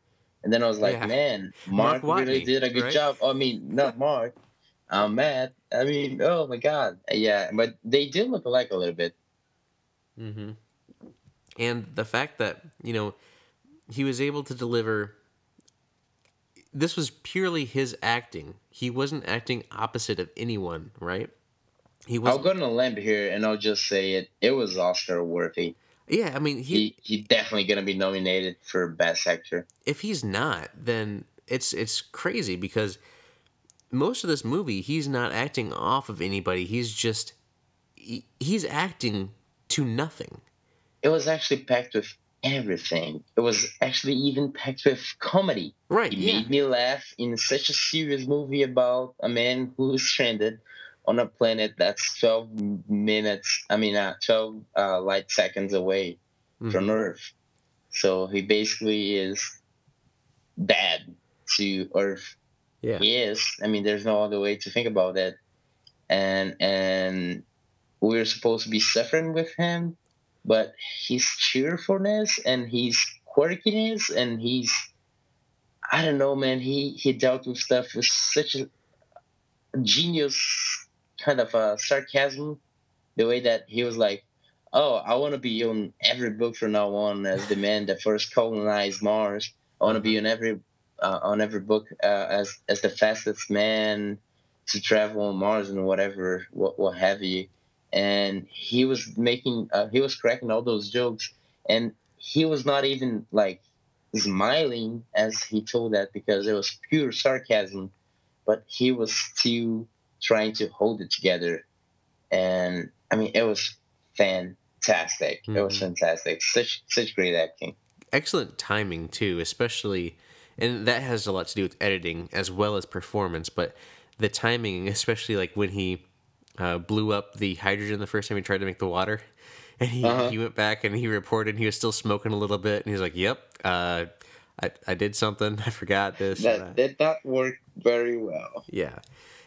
and then I was like, Yeah. man, Mark Mark, really Watney, did a good right? job. I mean, not Mark. I'm Matt. I mean, oh my God, yeah, but they do look alike a little bit. hmm And the fact that you know he was able to deliver this was purely his acting. He wasn't acting opposite of anyone, right? He was I'll go on a limb here and I'll just say it it was Oscar worthy. Yeah, I mean he, he he's definitely gonna be nominated for best actor. If he's not, then it's it's crazy because most of this movie he's not acting off of anybody. He's just he, he's acting to nothing. It was actually packed with everything. It was actually even packed with comedy. Right. It yeah. made me laugh in such a serious movie about a man who's stranded on a planet that's 12 minutes, I mean, uh, 12 uh, light seconds away mm-hmm. from Earth. So he basically is bad to Earth. Yeah. He is. I mean, there's no other way to think about it. And, and we're supposed to be suffering with him but his cheerfulness and his quirkiness and he's I don't know, man. He he dealt with stuff with such a genius kind of a sarcasm. The way that he was like, "Oh, I want to be on every book from now on as the man that first colonized Mars. I want to be on every uh, on every book uh, as as the fastest man to travel on Mars and whatever, what what have you." and he was making uh, he was cracking all those jokes and he was not even like smiling as he told that because it was pure sarcasm but he was still trying to hold it together and i mean it was fantastic mm-hmm. it was mm-hmm. fantastic such such great acting excellent timing too especially and that has a lot to do with editing as well as performance but the timing especially like when he uh, blew up the hydrogen the first time he tried to make the water. And he, uh-huh. he went back and he reported he was still smoking a little bit. And he's like, yep, uh, I, I did something. I forgot this. That did not work very well. Yeah.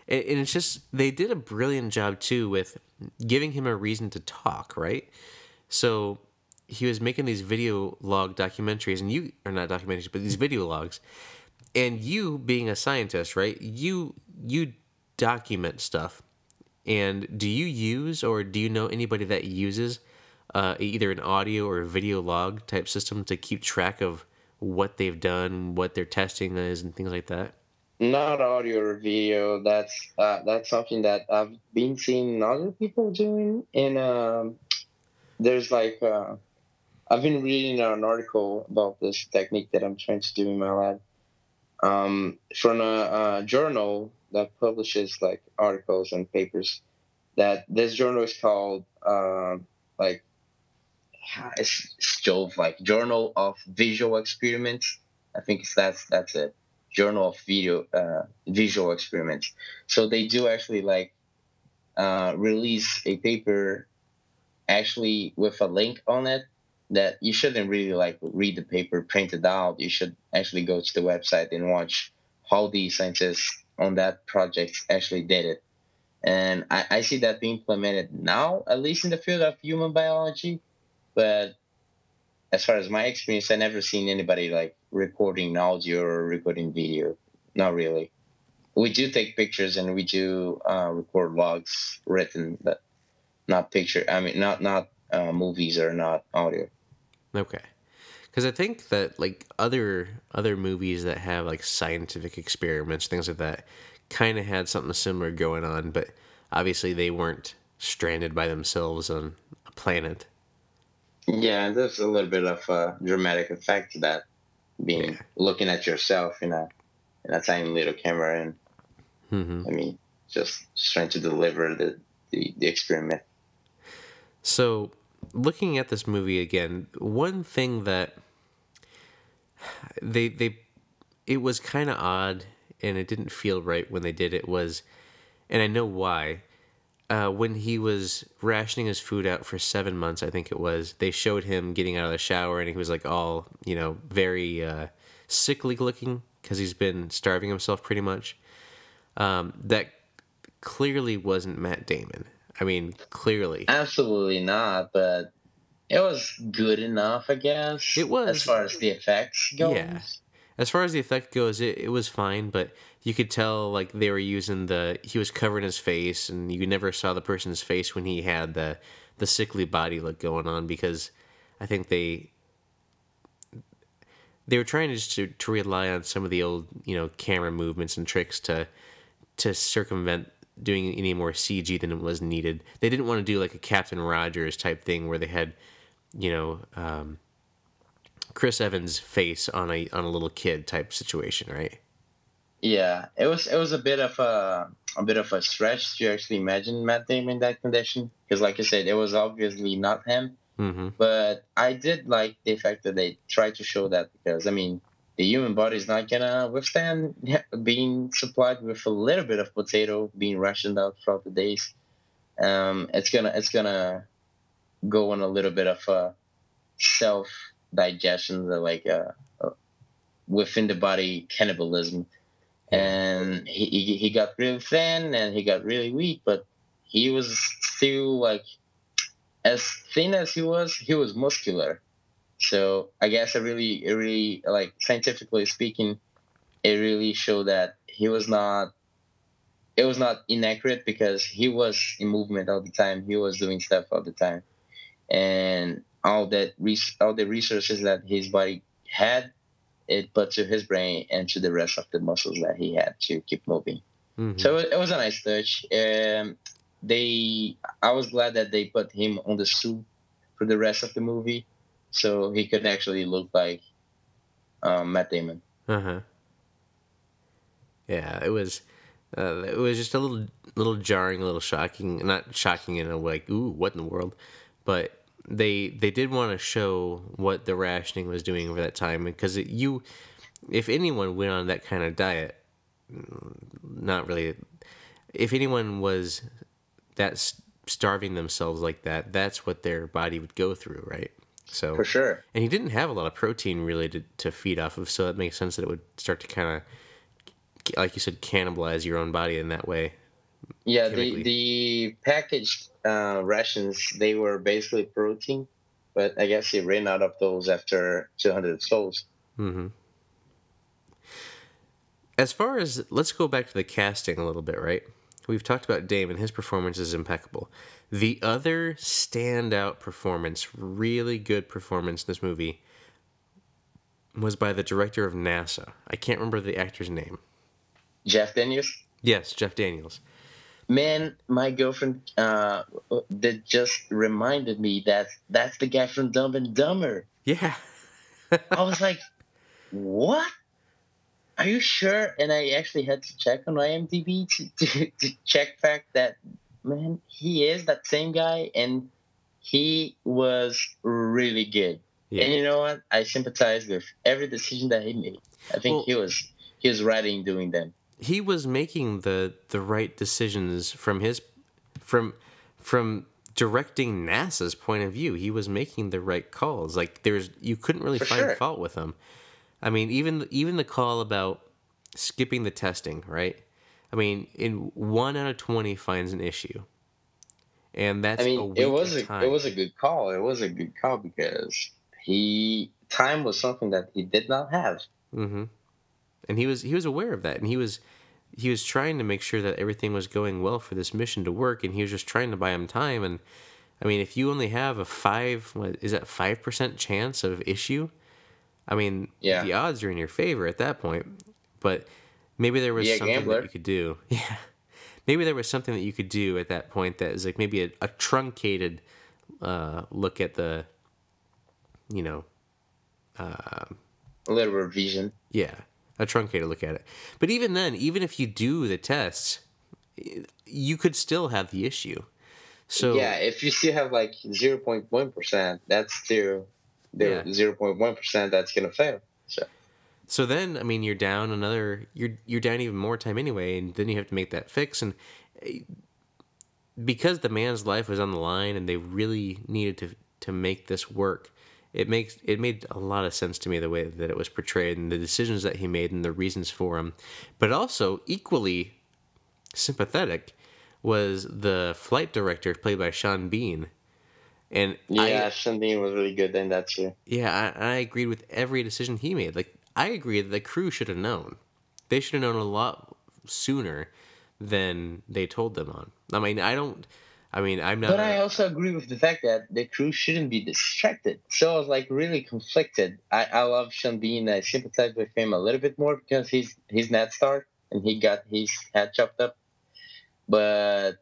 And, it's just, they did a brilliant job too with giving him a reason to talk, right? So he was making these video log documentaries, and you are not documentaries, but these video logs. And you, being a scientist, right? You you document stuff. And do you use or do you know anybody that uses uh, either an audio or a video log type system to keep track of what they've done, what their testing is, and things like that? Not audio or video. That's uh, that's something that I've been seeing other people doing. And um, there's like uh, I've been reading an article about this technique that I'm trying to do in my lab um, from a, a journal that publishes like articles and papers. That this journal is called um, like it's, it's JoVE, like Journal of Visual Experiments. I think it's that's that's it. Journal of Video uh, Visual Experiments. So they do actually like uh, release a paper actually with a link on it that you shouldn't really like read the paper printed out. You should actually go to the website and watch how the scientists on that project actually did it. And I, I see that being implemented now, at least in the field of human biology. But as far as my experience, I never seen anybody like recording audio or recording video. Not really. We do take pictures and we do uh, record logs written, but not picture. I mean, not not uh, movies or not audio. Okay because I think that like other other movies that have like scientific experiments, things like that, kind of had something similar going on, but obviously they weren't stranded by themselves on a planet. Yeah, there's a little bit of a dramatic effect to that, being yeah. looking at yourself in a in a tiny little camera, and mm-hmm. I mean, just, just trying to deliver the, the, the experiment. So, looking at this movie again, one thing that they they it was kind of odd and it didn't feel right when they did it was and I know why. Uh, when he was rationing his food out for seven months, I think it was, they showed him getting out of the shower and he was like all, you know, very uh, sickly looking because he's been starving himself pretty much. Um, that clearly wasn't Matt Damon. I mean, clearly. Absolutely not, but it was good enough, I guess. It was as far as the effects goes. Yeah, as far as the effect goes, it, it was fine, but you could tell like they were using the he was covering his face, and you never saw the person's face when he had the the sickly body look going on because I think they they were trying to just to, to rely on some of the old you know camera movements and tricks to to circumvent doing any more CG than it was needed. They didn't want to do like a Captain Rogers type thing where they had, you know, um, Chris Evans' face on a on a little kid type situation, right? Yeah, it was it was a bit of a a bit of a stretch to actually imagine Matt Damon in that condition because, like I said, it was obviously not him. Mm-hmm. But I did like the fact that they tried to show that because I mean, the human body is not gonna withstand being supplied with a little bit of potato being rationed out throughout the days. Um, it's gonna it's gonna go on a little bit of a self digestion, like uh, uh, within the body cannibalism. And he, he got really thin and he got really weak, but he was still like as thin as he was, he was muscular. So I guess it really, it really, like scientifically speaking, it really showed that he was not, it was not inaccurate because he was in movement all the time. He was doing stuff all the time, and all that, all the resources that his body had, it put to his brain and to the rest of the muscles that he had to keep moving. Mm-hmm. So it, it was a nice touch. Um, they, I was glad that they put him on the suit for the rest of the movie so he could actually look like um, Matt Damon. Uh huh. Yeah, it was. Uh, it was just a little, little jarring, a little shocking. Not shocking in a way, like, ooh, what in the world? But they they did want to show what the rationing was doing over that time, because it, you, if anyone went on that kind of diet, mm, not really. If anyone was that starving themselves like that, that's what their body would go through, right? So for sure. And he didn't have a lot of protein really to, to feed off of, so it makes sense that it would start to kind of, like you said, cannibalize your own body in that way. Yeah, the the packaged uh, rations they were basically protein, but I guess he ran out of those after 200 sols. Mm-hmm. As far as let's go back to the casting a little bit, right? We've talked about Dame and his performance is impeccable. The other standout performance, really good performance in this movie, was by the director of NASA. I can't remember the actor's name. Jeff Daniels? Yes, Jeff Daniels. Man, my girlfriend uh, that just reminded me that that's the guy from Dumb and Dumber. Yeah. I was like, what? Are you sure? And I actually had to check on IMDb to, to, to check fact that man, he is that same guy, and he was really good. Yeah. And you know what? I sympathize with every decision that he made. I think well, he was he was right in doing them. He was making the the right decisions from his from from directing NASA's point of view. He was making the right calls. Like there's you couldn't really For find sure. fault with him. I mean, even even the call about skipping the testing, right? I mean, in one out of twenty finds an issue, and that's. I mean, it was a time. it was a good call. It was a good call because he time was something that he did not have. Mm-hmm. And he was he was aware of that, and he was he was trying to make sure that everything was going well for this mission to work, and he was just trying to buy him time. And I mean, if you only have a five, what is that five percent chance of issue? I mean, yeah. the odds are in your favor at that point. But maybe there was something gambler. that you could do. Yeah. Maybe there was something that you could do at that point that is like maybe a, a truncated uh, look at the, you know, uh, a little revision. Yeah, a truncated look at it. But even then, even if you do the tests, you could still have the issue. So yeah, if you still have like zero point one percent, that's still the zero point one percent that's gonna fail. So so then, I mean, you're down another. You're you're down even more time anyway, and then you have to make that fix. And eh, because the man's life was on the line, and they really needed to to make this work, it makes it made a lot of sense to me the way that it was portrayed and the decisions that he made and the reasons for them. But also equally sympathetic was the flight director played by Sean Bean. And yeah, I, Sean Bean was really good in that too. Yeah, I, I agreed with every decision he made. Like I agree that the crew should have known. They should have known a lot sooner than they told them on. I mean, I don't I mean, I'm not. But I also agree with the fact that the crew shouldn't be distracted. So I was like really conflicted. I, I love Sean Bean. I sympathize with him a little bit more because he's he's Ned Stark and he got his head chopped up. But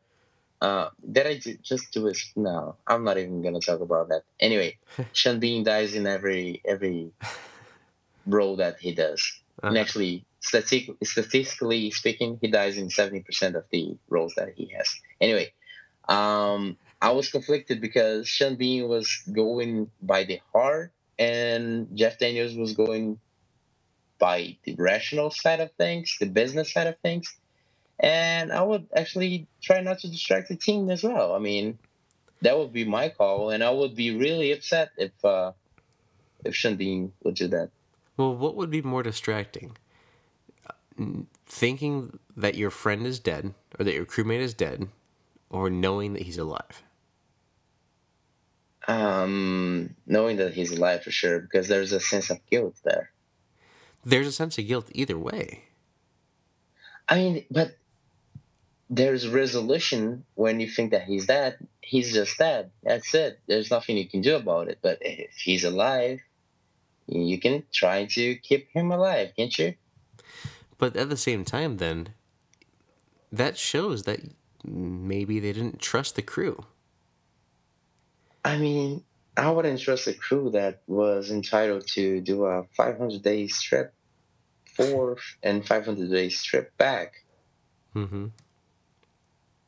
uh, did I ju- just do it? No, I'm not even gonna talk about that. Anyway, Sean Bean dies in every every role that he does. And Uh-huh. actually, statistically speaking, he dies in 70% of the roles that he has. Anyway, um, I was conflicted because Sean Bean was going by the heart and Jeff Daniels was going by the rational side of things, the business side of things. And I would actually try not to distract the team as well. I mean, that would be my call, and I would be really upset if uh, if Bean would do that. Well, what would be more distracting? Thinking that your friend is dead, or that your crewmate is dead, or knowing that he's alive? Um, knowing that he's alive for sure, because there's a sense of guilt there. There's a sense of guilt either way. I mean, but there's resolution when you think that he's dead. He's just dead. That's it. There's nothing you can do about it. But if he's alive, you can try to keep him alive, can't you? But at the same time, then, that shows that maybe they didn't trust the crew. I mean, I wouldn't trust a crew that was entitled to do a 500 day trip forth and 500 day trip back. Mm-hmm.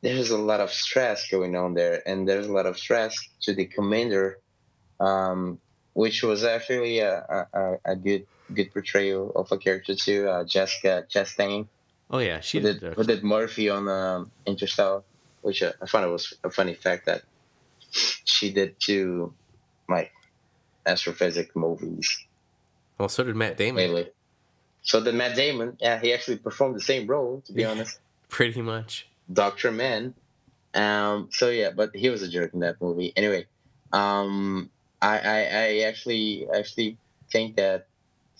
there's a lot of stress going on there, and there's a lot of stress to the commander, um, which was actually a, a, a good good portrayal of a character too, uh, Jessica Chastain, Oh yeah, she did. did, uh, did Murphy on um, Interstellar, which uh, I found it was a funny fact that she did two like astrophysics movies well, so did Matt Damon. So the Matt Damon, yeah, he actually performed the same role. To be Yeah. honest. Pretty much. Doctor Mann. Um, so yeah, but he was a jerk in that movie. Anyway, um, I, I, I actually actually think that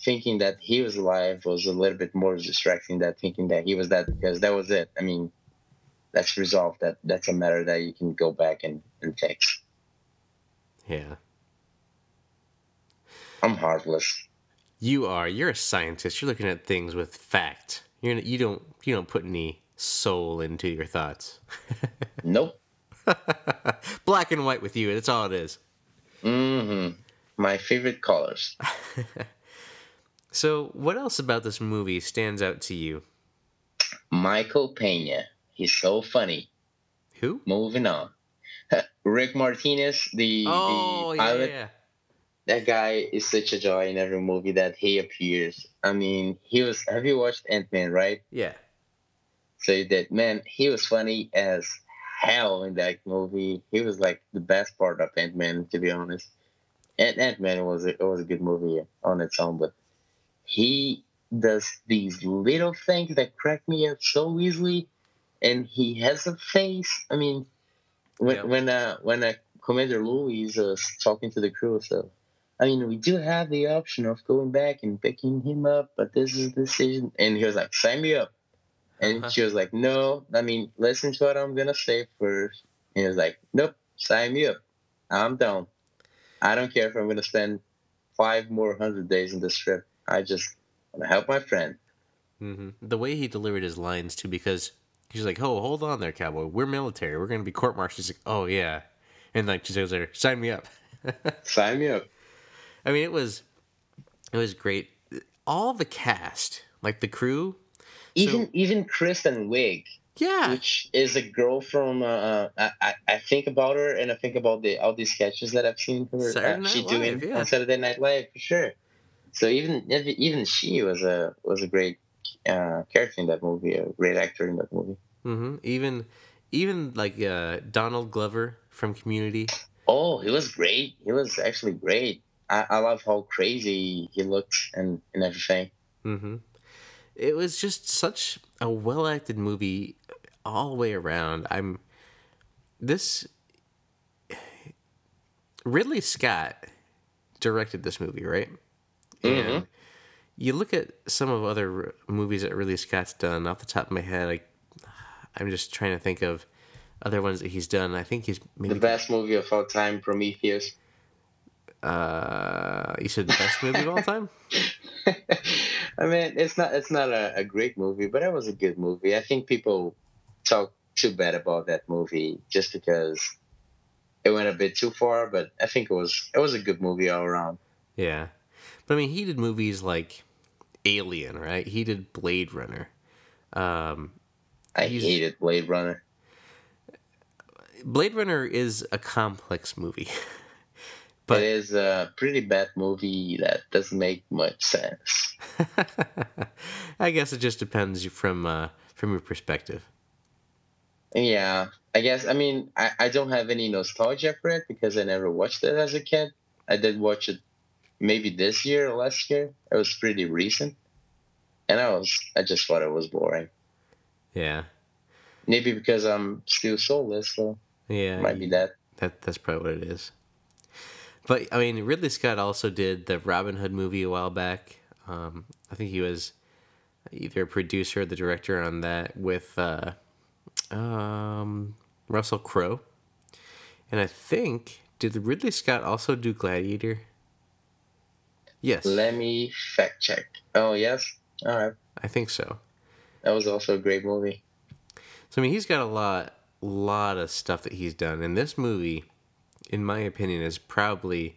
thinking that he was alive was a little bit more distracting than thinking that he was dead because that was it. I mean, that's resolved. That that's a matter that you can go back and, and fix. Yeah. I'm heartless. You are. You're a scientist. You're looking at things with fact. You're you don't you don't put any soul into your thoughts. Nope. Black and white with you. That's all it is. Mm-hmm. My favorite colors. So, what else about this movie stands out to you? Michael Pena. He's so funny. Who? Moving on. Rick Martinez, the, Oh the yeah, pilot, yeah. that guy is such a joy in every movie that he appears. I mean, he was. Have you watched Ant Man? Right? Yeah. So that. Man, he was funny as hell in that movie. He was like the best part of Ant Man, to be honest. And Ant Man was a, it was a good movie on its own, but he does these little things that crack me up so easily, and he has a face. I mean, when Yeah. when uh when uh, Commander Lewis was talking to the crew, so I mean, we do have the option of going back and picking him up, but this is the decision. And he was like, sign me up. And Uh-huh. she was like, no, I mean, listen to what I'm to say first. And he was like, nope, sign me up. I'm down. I don't care if I'm going to spend five more hundred days in this trip. I just want to help my friend. hmm The way he delivered his lines too, because he's like, "Oh, hold on there, cowboy. We're military. We're gonna be court-martialed." He's like, "Oh yeah," and like two seconds later, sign me up. Sign me up. I mean, it was it was great. All the cast, like the crew, Even even Kristen Wiig, yeah, which is a girl from uh, I, I I think about her and I think about the all these sketches that I've seen her Saturday uh, Night she Live, doing yeah. on Saturday Night Live for sure. So even even she was a was a great uh, character in that movie, a great actor in that movie. hmm even even like uh, Donald Glover from Community. Oh, he was great. He was actually great. I, I love how crazy he looked and, and everything. hmm It was just such a well acted movie all the way around. I'm this Ridley Scott directed this movie, right? And you look at some of other movies that Ridley Scott's done off the top of my head. Like I'm just trying to think of other ones that he's done. I think he's maybe the best movie of all time, Prometheus. Uh, you said the best movie of all time. I mean, it's not it's not a, a great movie, but it was a good movie. I think people talk too bad about that movie just because it went a bit too far. But I think it was it was a good movie all around. Yeah, but I mean, he did movies like Alien, right? He did Blade Runner. Um, I hated Blade Runner. Blade Runner is a complex movie, But but it is a pretty bad movie that doesn't make much sense. I guess it just depends from uh, from your perspective. Yeah, I guess. I mean, I, I don't have any nostalgia for it because I never watched it as a kid. I did watch it maybe this year or last year. It was pretty recent, and I was I just thought it was boring. Yeah, Maybe because I'm still soulless, so yeah, might be that. That that's probably what it is. But I mean, Ridley Scott also did the Robin Hood movie a while back. Um, I think he was either a producer or the director on that with uh, um, Russell Crowe. And I think did Ridley Scott also do Gladiator? Yes, Let me fact check. Oh yes, all right. I think so. That was also a great movie. So I mean, he's got a lot, lot of stuff that he's done, and this movie, in my opinion, is probably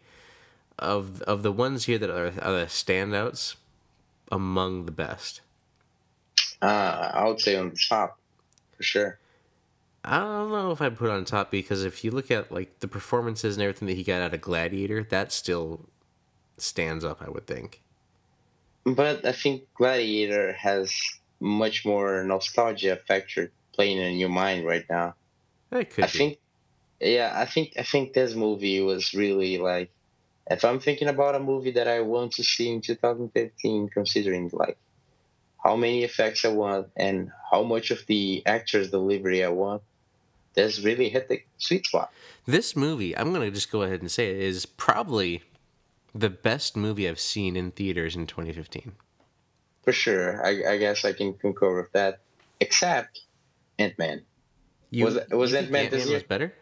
of of the ones here that are, are the standouts among the best. Uh, I would say on the top for sure. I don't know if I put it on top because if you look at like the performances and everything that he got out of Gladiator, that still stands up. I would think. But I think Gladiator has much more nostalgia factor playing in your mind right now. It could I be. think, yeah, I think I think this movie was really like, if I'm thinking about a movie that I want to see in 2015, considering like how many effects I want and how much of the actor's delivery I want, this really hit the sweet spot. This movie, I'm gonna just go ahead and say it is probably the best movie I've seen in theaters in 2015. For sure, I, I guess I can concur with that. Except Ant Man. Was it- was think Ant-Man this year? was better?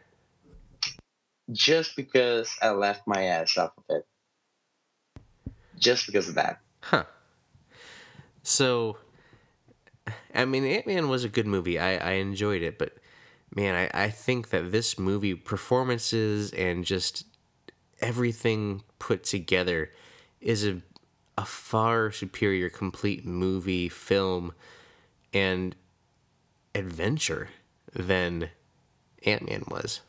just because I laughed my ass off of it. Just because of that. Huh. So, I mean, Ant Man was a good movie. I, I enjoyed it, but man, I, I think that this movie, performances and just everything put together, is a, a far superior complete movie, film, and adventure than Ant Man was.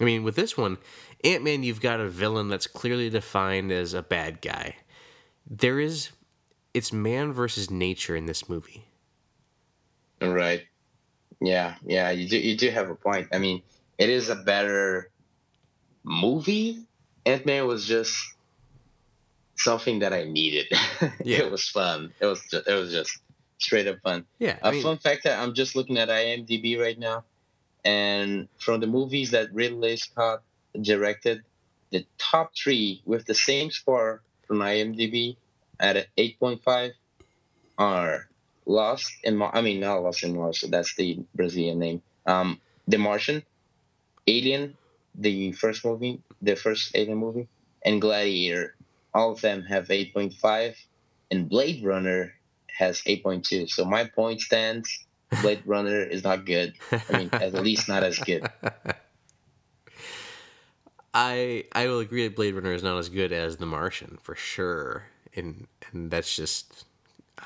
I mean, with this one, Ant Man, you've got a villain that's clearly defined as a bad guy. There is, it's man versus nature in this movie. Right. Yeah, yeah, you do you do have a point. I mean, it is a better movie. Ant Man was just something that I needed. Yeah. it was fun. It was just, it was just straight up fun. Yeah, A I mean, fun fact that I'm just looking at IMDb right now, and from the movies that Ridley Scott directed, the top three with the same score from IMDb at a 8.5 are Lost in Mars. I mean, not Lost in Mars. That's the Brazilian name. Um, The Martian, Alien, the first movie, the first Alien movie, and Gladiator. All of them have 8.5, and Blade Runner has 8.2. So my point stands. Blade Runner is not good. I mean, at least not as good. I I will agree that Blade Runner is not as good as The Martian for sure, and and that's just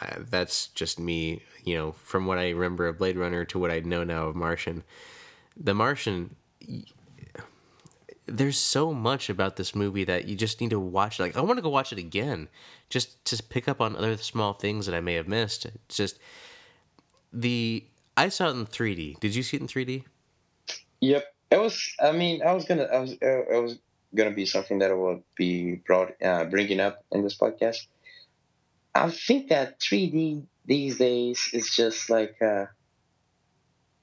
uh, that's just me. You know, from what I remember of Blade Runner to what I know now of Martian, The Martian. There's so much about this movie that you just need to watch. Like I want to go watch it again, just to pick up on other small things that I may have missed. It's just the I saw it in 3D. Did you see it in 3D? Yep. It was. I mean, I was gonna. I was. Uh, it was gonna be something that I would be brought, uh, bringing up in this podcast. I think that 3D these days is just like a,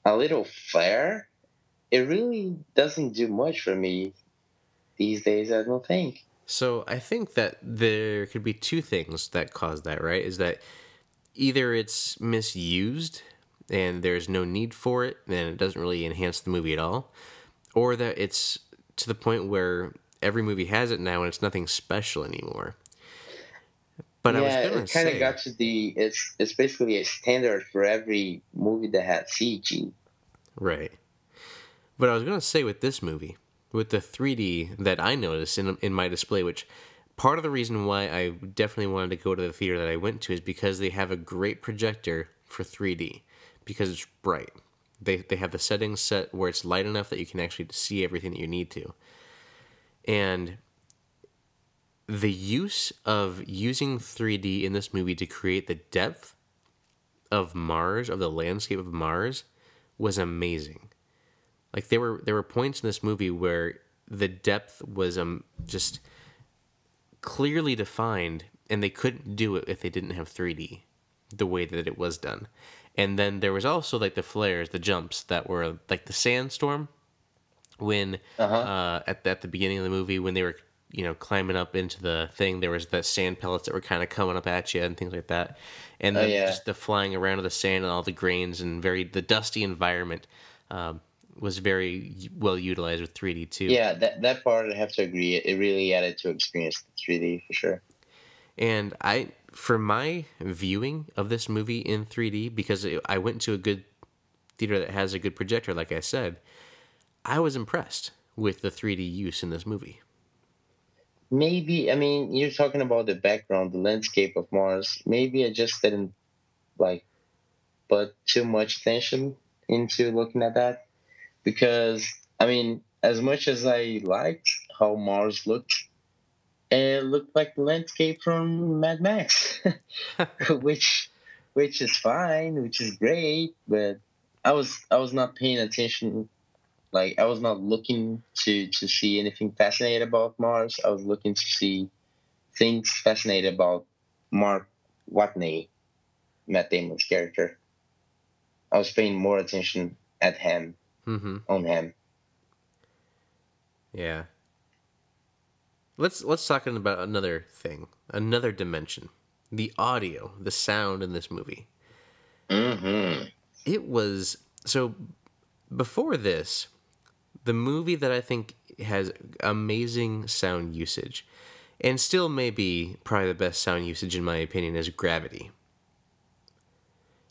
a little flair. It really doesn't do much for me these days. I don't think. So I think that there could be two things that cause that, right? Is that either it's misused and there's no need for it, and it doesn't really enhance the movie at all, or that it's to the point where every movie has it now and it's nothing special anymore. But yeah, I was gonna it kind of got to the it's it's basically a standard for every movie that had CG. Right. But I was gonna say with this movie, with the 3D that I noticed in in my display, which part of the reason why I definitely wanted to go to the theater that I went to is because they have a great projector for 3D because it's bright. They they have the settings set where it's light enough that you can actually see everything that you need to. And the use of using 3D in this movie to create the depth of Mars, of the landscape of Mars, was amazing. Like there were there were points in this movie where the depth was um just clearly defined and they couldn't do it if they didn't have 3D the way that it was done. And then there was also like the flares, the jumps that were like the sandstorm when uh-huh. uh, at the, at the beginning of the movie when they were you know climbing up into the thing there was the sand pellets that were kind of coming up at you and things like that and oh, yeah. just the flying around of the sand and all the grains and very the dusty environment um, was very well utilized with 3D too. Yeah, that that part I have to agree. It really added to experience the 3D for sure. And I, for my viewing of this movie in 3D, because I went to a good theater that has a good projector, like I said, I was impressed with the 3D use in this movie. Maybe I mean you're talking about the background, the landscape of Mars. Maybe I just didn't like put too much attention into looking at that because I mean, as much as I liked how Mars looked, it looked like the landscape from Mad Max, which which is fine, which is great, but I was I was not paying attention. Like I was not looking to to see anything fascinating about Mars. I was looking to see things fascinating about Mark Watney, Matt Damon's character. I was paying more attention at him mm-hmm. on him. Yeah. Let's let's talk about another thing, another dimension, the audio, the sound in this movie. Mm-hmm. It was so. Before this, the movie that I think has amazing sound usage, and still may be probably the best sound usage in my opinion, is Gravity.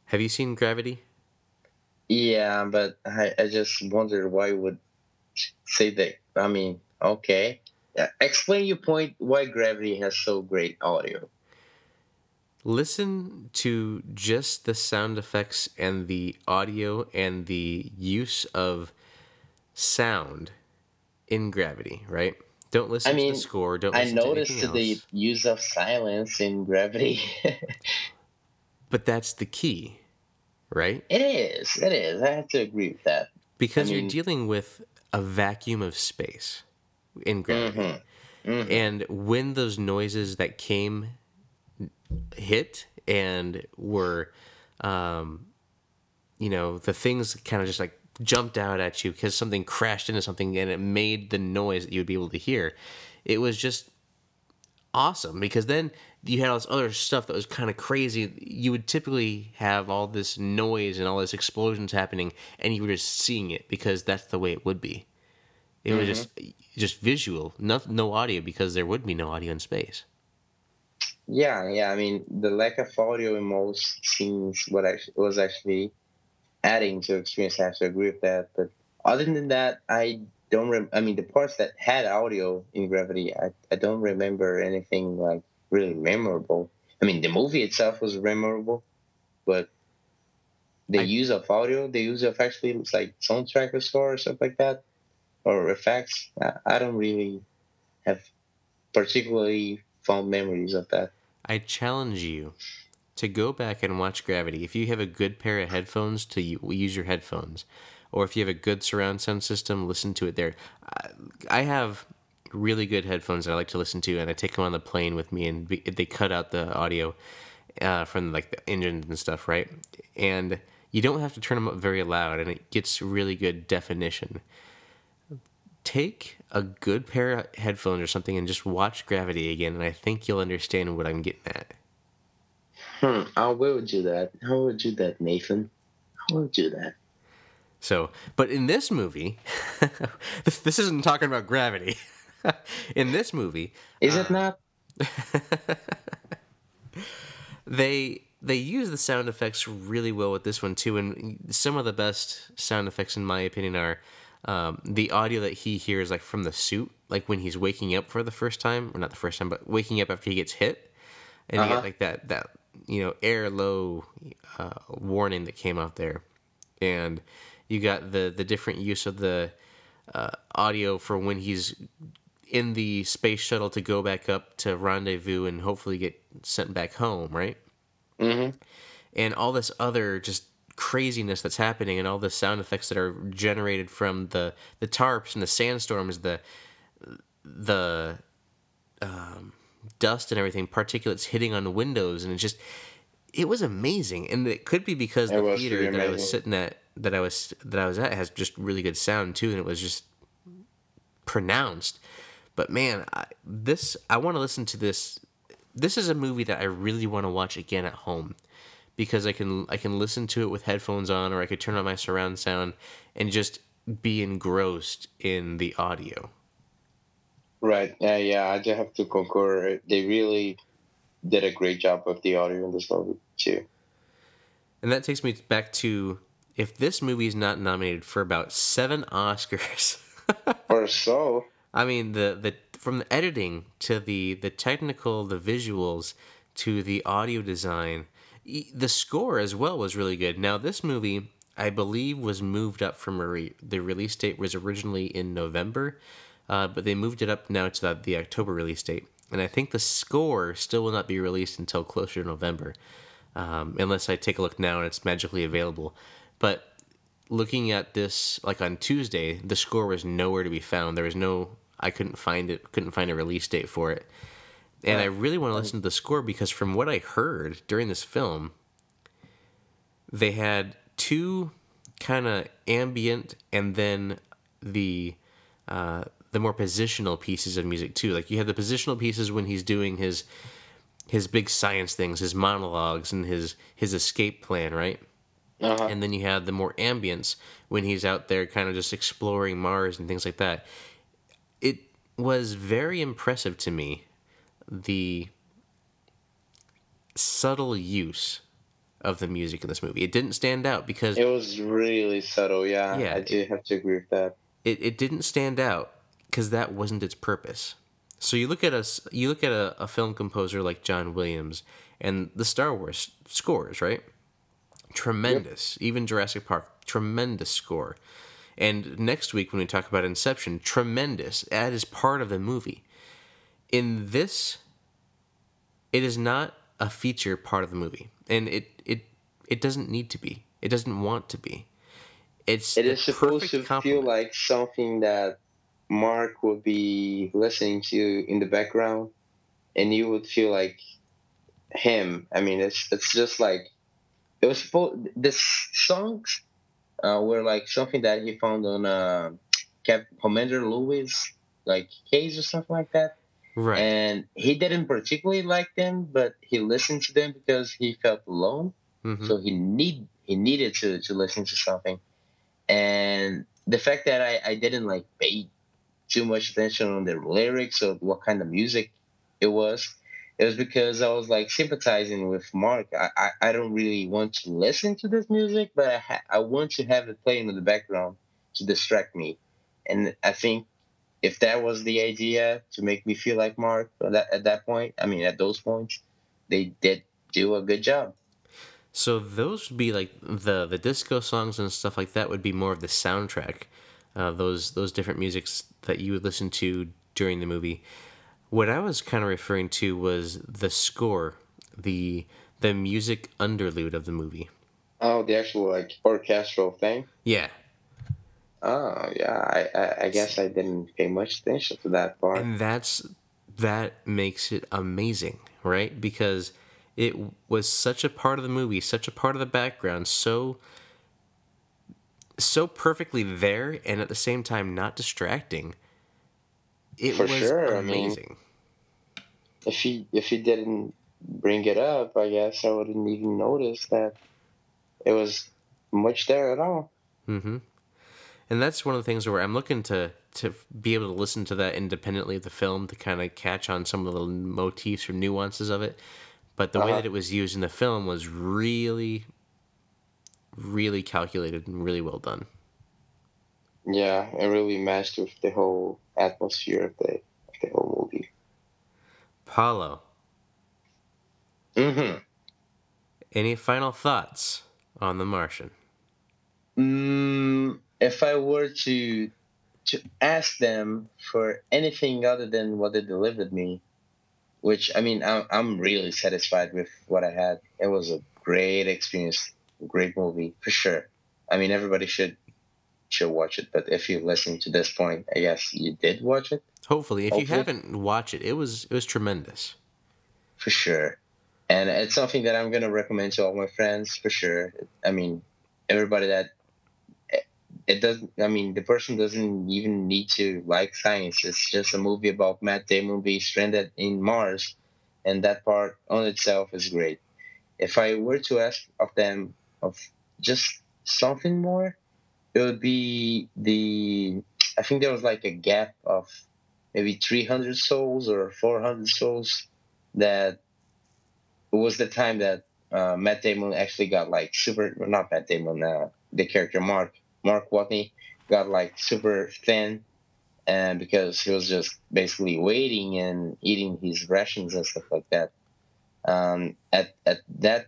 Have you seen Gravity? Yeah, but I, I just wondered why would say that. I mean, okay. Explain your point why Gravity has so great audio. Listen to just the sound effects and the audio and the use of sound in Gravity, right? Don't listen I mean, to the score. Don't. I noticed the use of silence in Gravity. but that's the key right? It is. It is. I have to agree with that. Because I mean, you're dealing with a vacuum of space in gravity. Mm-hmm. Mm-hmm. And when those noises that came hit and were, um, you know, the things kind of just like jumped out at you because something crashed into something and it made the noise that you would be able to hear. It was just awesome because then you had all this other stuff that was kind of crazy. You would typically have all this noise and all this explosions happening, and you were just seeing it because that's the way it would be. It mm-hmm. was just just visual, no, no audio because there would be no audio in space. Yeah, yeah. I mean, the lack of audio in most scenes what actually, was actually adding to experience. I have to agree with that. But other than that, I don't. Rem- I mean, the parts that had audio in Gravity, I, I don't remember anything like really memorable. I mean, the movie itself was memorable, but the I, use of audio, the use of actually like soundtrack or score or stuff like that, or effects, I, I don't really have particularly fond memories of that. I challenge you to go back and watch Gravity. If you have a good pair of headphones, to use your headphones, or if you have a good surround sound system, listen to it there. I have really good headphones that I like to listen to, and I take them on the plane with me, and they cut out the audio uh, from like the engines and stuff, right? And you don't have to turn them up very loud, and it gets really good definition. Take a good pair of headphones or something and just watch Gravity again, and I think you'll understand what I'm getting at. Hmm, I will do that. I will do that, Nathan. I will do that. So, but in this movie, this, this isn't talking about gravity. in this movie, is uh, it not? they they use the sound effects really well with this one too, and some of the best sound effects, in my opinion, are um, the audio that he hears like from the suit, like when he's waking up for the first time, or not the first time, but waking up after he gets hit, and uh-huh. you get like that that you know air low uh, warning that came out there, and you got the the different use of the uh, audio for when he's in the space shuttle to go back up to rendezvous and hopefully get sent back home, right? Mm-hmm. And all this other just craziness that's happening and all the sound effects that are generated from the the tarps and the sandstorms, the the um, dust and everything, particulates hitting on the windows, and it just it was amazing. And it could be because it the theater that I was sitting at that I was that I was at has just really good sound too, and it was just pronounced. But man, I, this I want to listen to this. This is a movie that I really want to watch again at home because I can I can listen to it with headphones on, or I could turn on my surround sound and just be engrossed in the audio. Right. Yeah. Yeah. I just have to concur. They really did a great job of the audio in this movie too. And that takes me back to if this movie is not nominated for about seven Oscars or so. I mean the the from the editing to the the technical, the visuals to the audio design, the score as well was really good. Now this movie, I believe, was moved up from re- the release date was originally in November, uh, but they moved it up now to the, the October release date. And I think the score still will not be released until closer to November, um, unless I take a look now and it's magically available. But looking at this, like on Tuesday, the score was nowhere to be found. There was no I couldn't find it, couldn't find a release date for it. And I really want to listen to the score because from what I heard during this film, they had two kind of ambient and then the uh, the more positional pieces of music too. Like you have the positional pieces when he's doing his his big science things, his monologues, and his his escape plan, right? Uh-huh. And then you have the more ambience when he's out there, kind of just exploring Mars and things like that it was very impressive to me the subtle use of the music in this movie. It didn't stand out because it was really subtle. Yeah, yeah, I do have to agree with that. It it didn't stand out because that wasn't its purpose. So you look at a you look at a, a film composer like John Williams and the Star Wars scores, right? Tremendous. Yep. Even Jurassic Park, tremendous score. And next week, when we talk about Inception, tremendous. That is part of the movie. In this, it is not a feature part of the movie, and it it it doesn't need to be. It doesn't want to be. It's it is supposed to compliment. feel like something that Mark would be listening to in the background, and you would feel like him. I mean, it's it's just like it was supposed. This songs uh, were like something that he found on uh, Cap- Commander Lewis like case or something like that. Right. And he didn't particularly like them, but he listened to them because he felt alone. Mm-hmm. So he need he needed to to listen to something. And the fact that I, I didn't like pay too much attention on the lyrics or what kind of music it was, it was because I was like sympathizing with Mark. I, I, I don't really want to listen to this music, but I, ha- I want to have it playing in the background to distract me. And I think if that was the idea to make me feel like Mark at that, at that point, I mean, at those points, they did do a good job. So those would be like the the disco songs and stuff like that would be more of the soundtrack. Uh, those those different musics that you would listen to during the movie. What I was kind of referring to was the score, the the music underlude of the movie. Oh, the actual like orchestral thing. Yeah. Oh yeah, I, I, I guess I didn't pay much attention to that part. And that's that makes it amazing, right? Because it was such a part of the movie, such a part of the background, so so perfectly there, and at the same time not distracting. It For was sure. amazing. I mean, if he if he didn't bring it up, I guess I wouldn't even notice that it was much there at all. Mm-hmm. And that's one of the things where I'm looking to to be able to listen to that independently of the film to kind of catch on some of the motifs or nuances of it. But the uh-huh. way that it was used in the film was really, really calculated and really well done. Yeah, it really matched with the whole atmosphere of the of the whole movie. Paulo. Mm-hmm. Any final thoughts on The Martian? Mm, if I were to to ask them for anything other than what they delivered me, which I mean, I'm I'm really satisfied with what I had. It was a great experience, great movie for sure. I mean, everybody should should watch it. But if you listen to this point, I guess you did watch it. Hopefully, if Hopefully. you haven't watched it, it was it was tremendous. For sure, and it's something that I'm gonna recommend to all my friends for sure. I mean, everybody that it doesn't. I mean, the person doesn't even need to like science. It's just a movie about Matt Damon being stranded in Mars, and that part on itself is great. If I were to ask of them of just something more, it would be the I think there was like a gap of maybe 300 sols or 400 sols that it was the time that uh, Matt Damon actually got like super not Matt Damon uh, the character Mark Mark Watney got like super thin and because he was just basically waiting and eating his rations and stuff like that um, at at that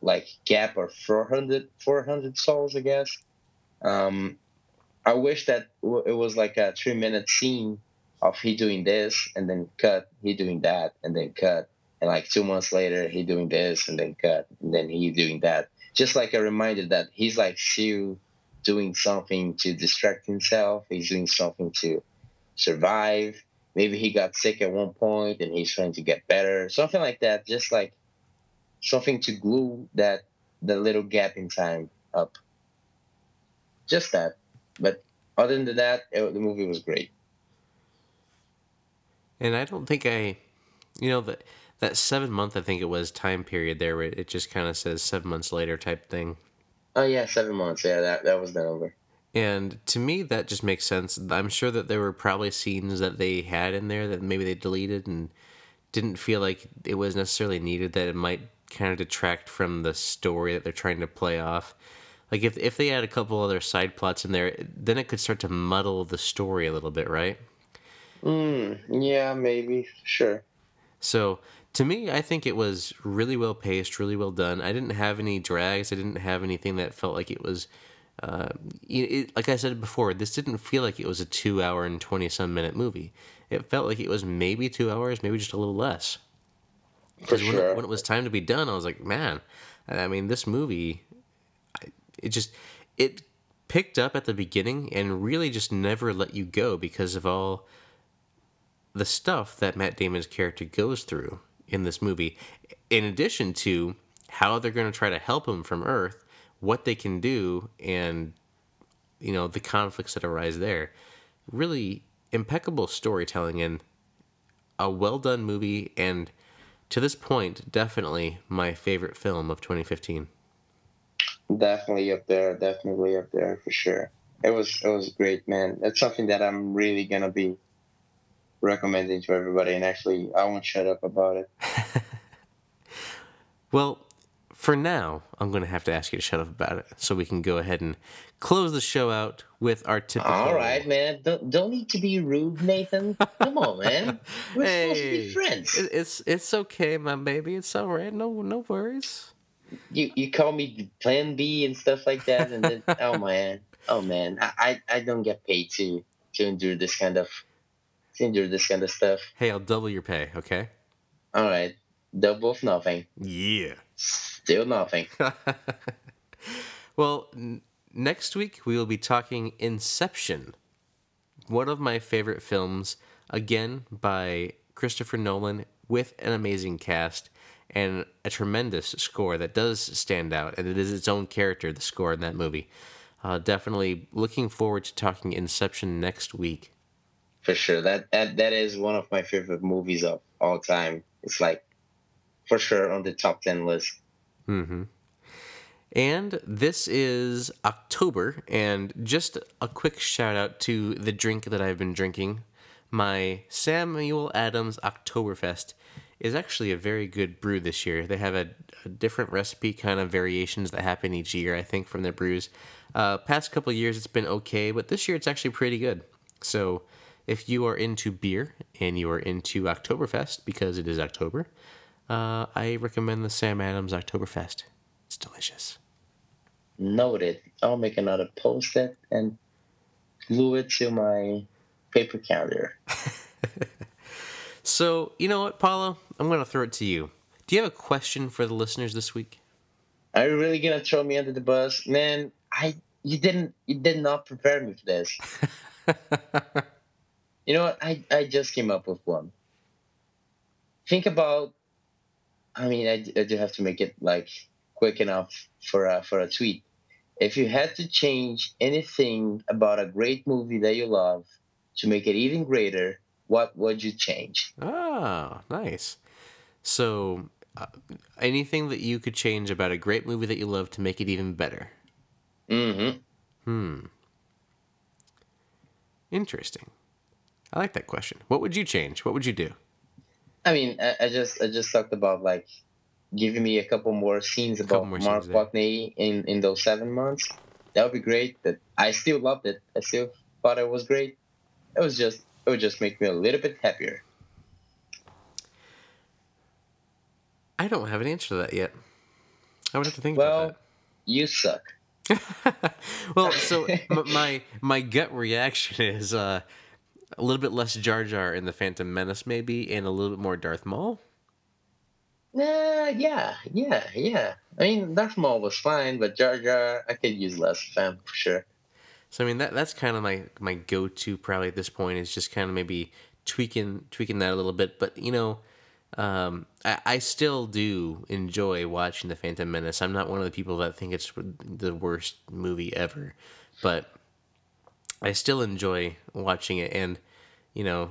like gap of 400 400 sols I guess um, I wish that it was like a three minute scene of he doing this and then cut, he doing that and then cut, and like two months later he doing this and then cut, and then he doing that. Just like a reminder that he's like still doing something to distract himself. He's doing something to survive. Maybe he got sick at one point and he's trying to get better. Something like that. Just like something to glue that the little gap in time up just that. But other than that, it, the movie was great. And I don't think I, you know, that that seven month I think it was time period there where it just kind of says seven months later type thing. Oh yeah, seven months. Yeah, that that was the over. And to me, that just makes sense. I'm sure that there were probably scenes that they had in there that maybe they deleted and didn't feel like it was necessarily needed. That it might kind of detract from the story that they're trying to play off. Like if if they had a couple other side plots in there, then it could start to muddle the story a little bit, right? Mm, yeah, maybe. Sure. So to me, I think it was really well paced, really well done. I didn't have any drags. I didn't have anything that felt like it was. Uh, it, like I said before, this didn't feel like it was a two-hour and twenty-some minute movie. It felt like it was maybe two hours, maybe just a little less. Because sure. when, when it was time to be done, I was like, man, I mean, this movie it just it picked up at the beginning and really just never let you go because of all the stuff that Matt Damon's character goes through in this movie, in addition to how they're going to try to help him from Earth, what they can do, and you know the conflicts that arise there. Really impeccable storytelling and a well done movie, and to this point, definitely my favorite film of 2015 definitely up there, definitely up there for sure. It was it was great, man. It's something that I'm really gonna be recommending to everybody, and actually, I won't shut up about it. well, for now, I'm going to have to ask you to shut up about it so we can go ahead and close the show out with our typical. All right, man. Don't, don't need to be rude, Nathan. Come on, man. We're hey, supposed to be friends. It's it's okay, my baby. It's all right. No no worries you you call me Plan B and stuff like that, and then oh man, oh man, I, I don't get paid to to endure this kind of to endure this kind of stuff. Hey, I'll double your pay, okay? All right, double of nothing. Yeah, still nothing. well, n- next week we will be talking Inception, one of my favorite films, again by Christopher Nolan with an amazing cast and a tremendous score that does stand out, and it is its own character, the score in that movie. Uh, definitely looking forward to talking Inception next week. For sure, that, that that is one of my favorite movies of all time. It's like for sure on the top ten list. Mm-hmm. And this is October, and just a quick shout out to the drink that I've been drinking. My Samuel Adams Oktoberfest is actually a very good brew this year. They have a, a different recipe, kind of variations that happen each year, I think, from their brews. Uh, past couple years, it's been okay, but this year it's actually pretty good. So, if you are into beer and you are into Oktoberfest because it is October, uh, I recommend the Sam Adams Oktoberfest. It's delicious. Noted. I'll make another post it and glue it to my paper calendar. so, you know what, Paulo? I'm going to throw it to you. Do you have a question for the listeners this week? Are you really gonna throw me under the bus, man? I you didn't you did not prepare me for this. you know what? I I just came up with one. Think about. I mean, I, I do have to make it like quick enough for a, for a tweet. If you had to change anything about a great movie that you love to make it even greater, what would you change? Oh, nice. So, uh, anything that you could change about a great movie that you love to make it even better? Mm-hmm. Hmm. Interesting. I like that question. What would you change? What would you do? I mean, I, I just I just talked about like giving me a couple more scenes about more Mark Watney in in those seven months. That would be great. But I still loved it. I still thought it was great. It was just it would just make me a little bit happier. I don't have an answer to that yet. I would have to think well, about that. You suck. well, so my my gut reaction is uh, a little bit less Jar Jar in the Phantom Menace, maybe, and a little bit more Darth Maul. Uh, yeah, yeah, yeah. I mean, Darth Maul was fine, but Jar Jar, I could use less of him for sure. So I mean, that that's kind of my my go to probably at this point is just kind of maybe tweaking tweaking that a little bit. But you know, um, I, I still do enjoy watching the Phantom Menace. I'm not one of the people that think it's the worst movie ever, but I still enjoy watching it. And you know,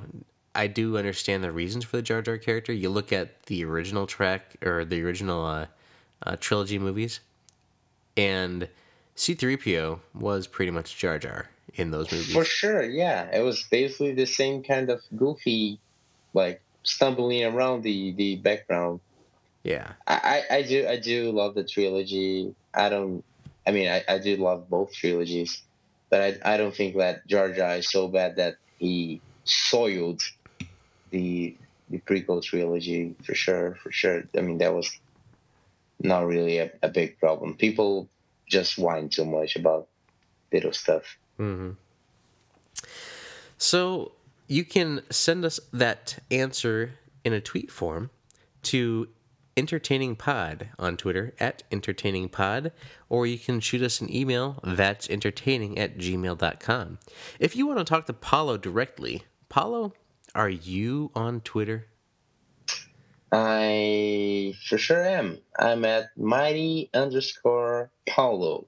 I do understand the reasons for the Jar Jar character. You look at the original track or the original uh, uh, trilogy movies, and C3PO was pretty much Jar Jar in those movies. For sure, yeah. It was basically the same kind of goofy, like stumbling around the the background. Yeah. I, I, I do I do love the trilogy. I don't I mean I, I do love both trilogies. But I, I don't think that Jar Jar is so bad that he soiled the the prequel trilogy for sure, for sure. I mean that was not really a, a big problem. People just whine too much about little stuff. Mm-hmm. So you can send us that answer in a tweet form to entertaining pod on twitter at entertaining pod or you can shoot us an email that's entertaining at gmail.com if you want to talk to paulo directly paulo are you on twitter i for sure am i'm at mighty underscore paulo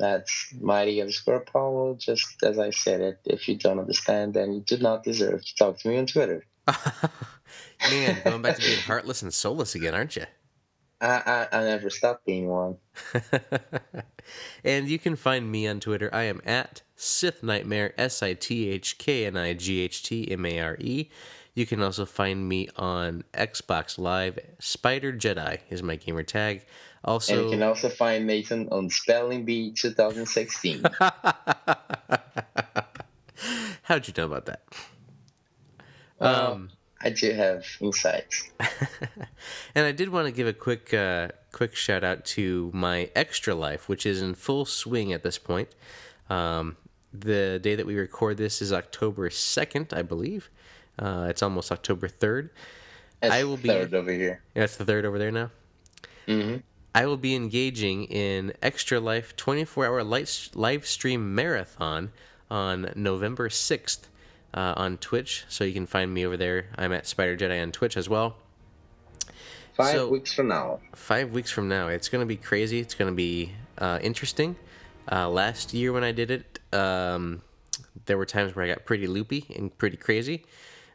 that's mighty underscore Paulo, just as I said it. If you don't understand, then you do not deserve to talk to me on Twitter. Man, going back to being heartless and soulless again, aren't you? I, I, I never stopped being one. and you can find me on Twitter. I am at Sith Knightmare, S I T H K N I G H T M A R E. You can also find me on Xbox Live. Spider Jedi is my gamer tag. Also, and you can also find Nathan on Spelling Bee 2016. How'd you know about that? Well, um, I do have insights. and I did want to give a quick, uh, quick shout out to my extra life, which is in full swing at this point. Um, the day that we record this is October 2nd, I believe. Uh, it's almost October 3rd. It's I will be third over here. Yeah, it's the third over there now. Mm-hmm. I will be engaging in Extra Life 24 hour live stream marathon on November 6th uh, on Twitch. So you can find me over there. I'm at Spider Jedi on Twitch as well. Five so, weeks from now. Five weeks from now. It's going to be crazy. It's going to be uh, interesting. Uh, last year when I did it, um, there were times where I got pretty loopy and pretty crazy.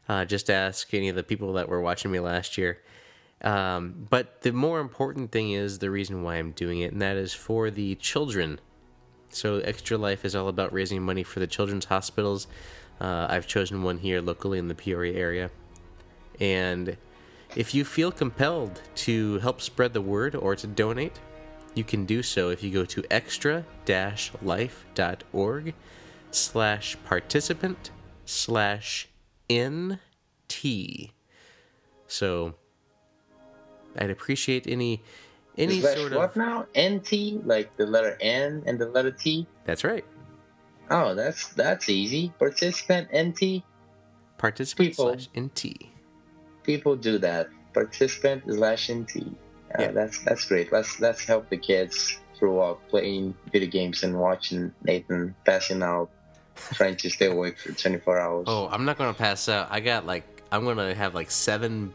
Uh, just ask any of the people that were watching me last year Um, but the more important thing is the reason why I'm doing it, and that is for the children. So, Extra Life is all about raising money for the children's hospitals. Uh, I've chosen one here locally in the Peoria area. And if you feel compelled to help spread the word or to donate, you can do so if you go to extra-life.org slash participant slash NT. So I'd appreciate any any sort what of now? NT, like the letter N and the letter T. That's right. Oh, that's that's easy. Participant NT. Participant People. slash NT. People do that. Participant slash NT. Uh, Yeah. That's that's great. Let's let's help the kids through up playing video games and watching Nathan passing out, trying to stay awake for 24 hours. Oh, I'm not gonna pass out. I got like I'm gonna have like seven.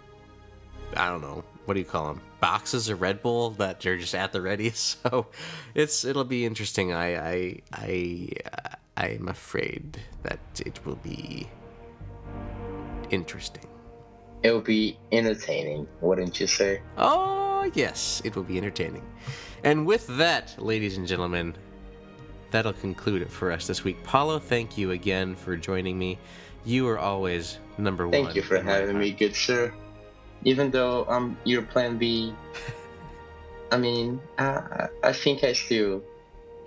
I don't know what do you call them? Boxes of Red Bull that are just at the ready. So it's it'll be interesting. I I I uh, I'm afraid that it will be interesting. It will be entertaining, wouldn't you say? Oh yes, it will be entertaining. And with that, ladies and gentlemen, that'll conclude it for us this week. Paulo, thank you again for joining me. You are always number one. Thank you for having me, good sir. Even though I'm your plan B, I mean, I, I think I still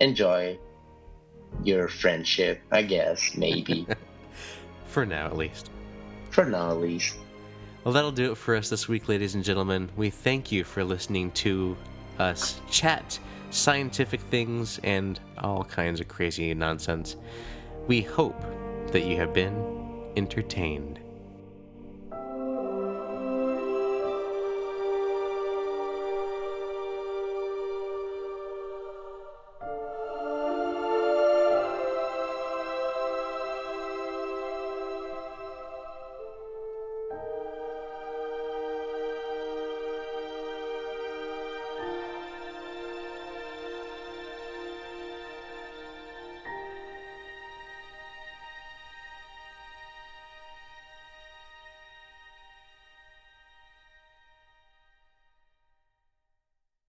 enjoy your friendship, I guess, maybe. For now, at least. For now, at least. Well, that'll do it for us this week, ladies and gentlemen. We thank you for listening to us chat scientific things and all kinds of crazy nonsense. We hope that you have been entertained.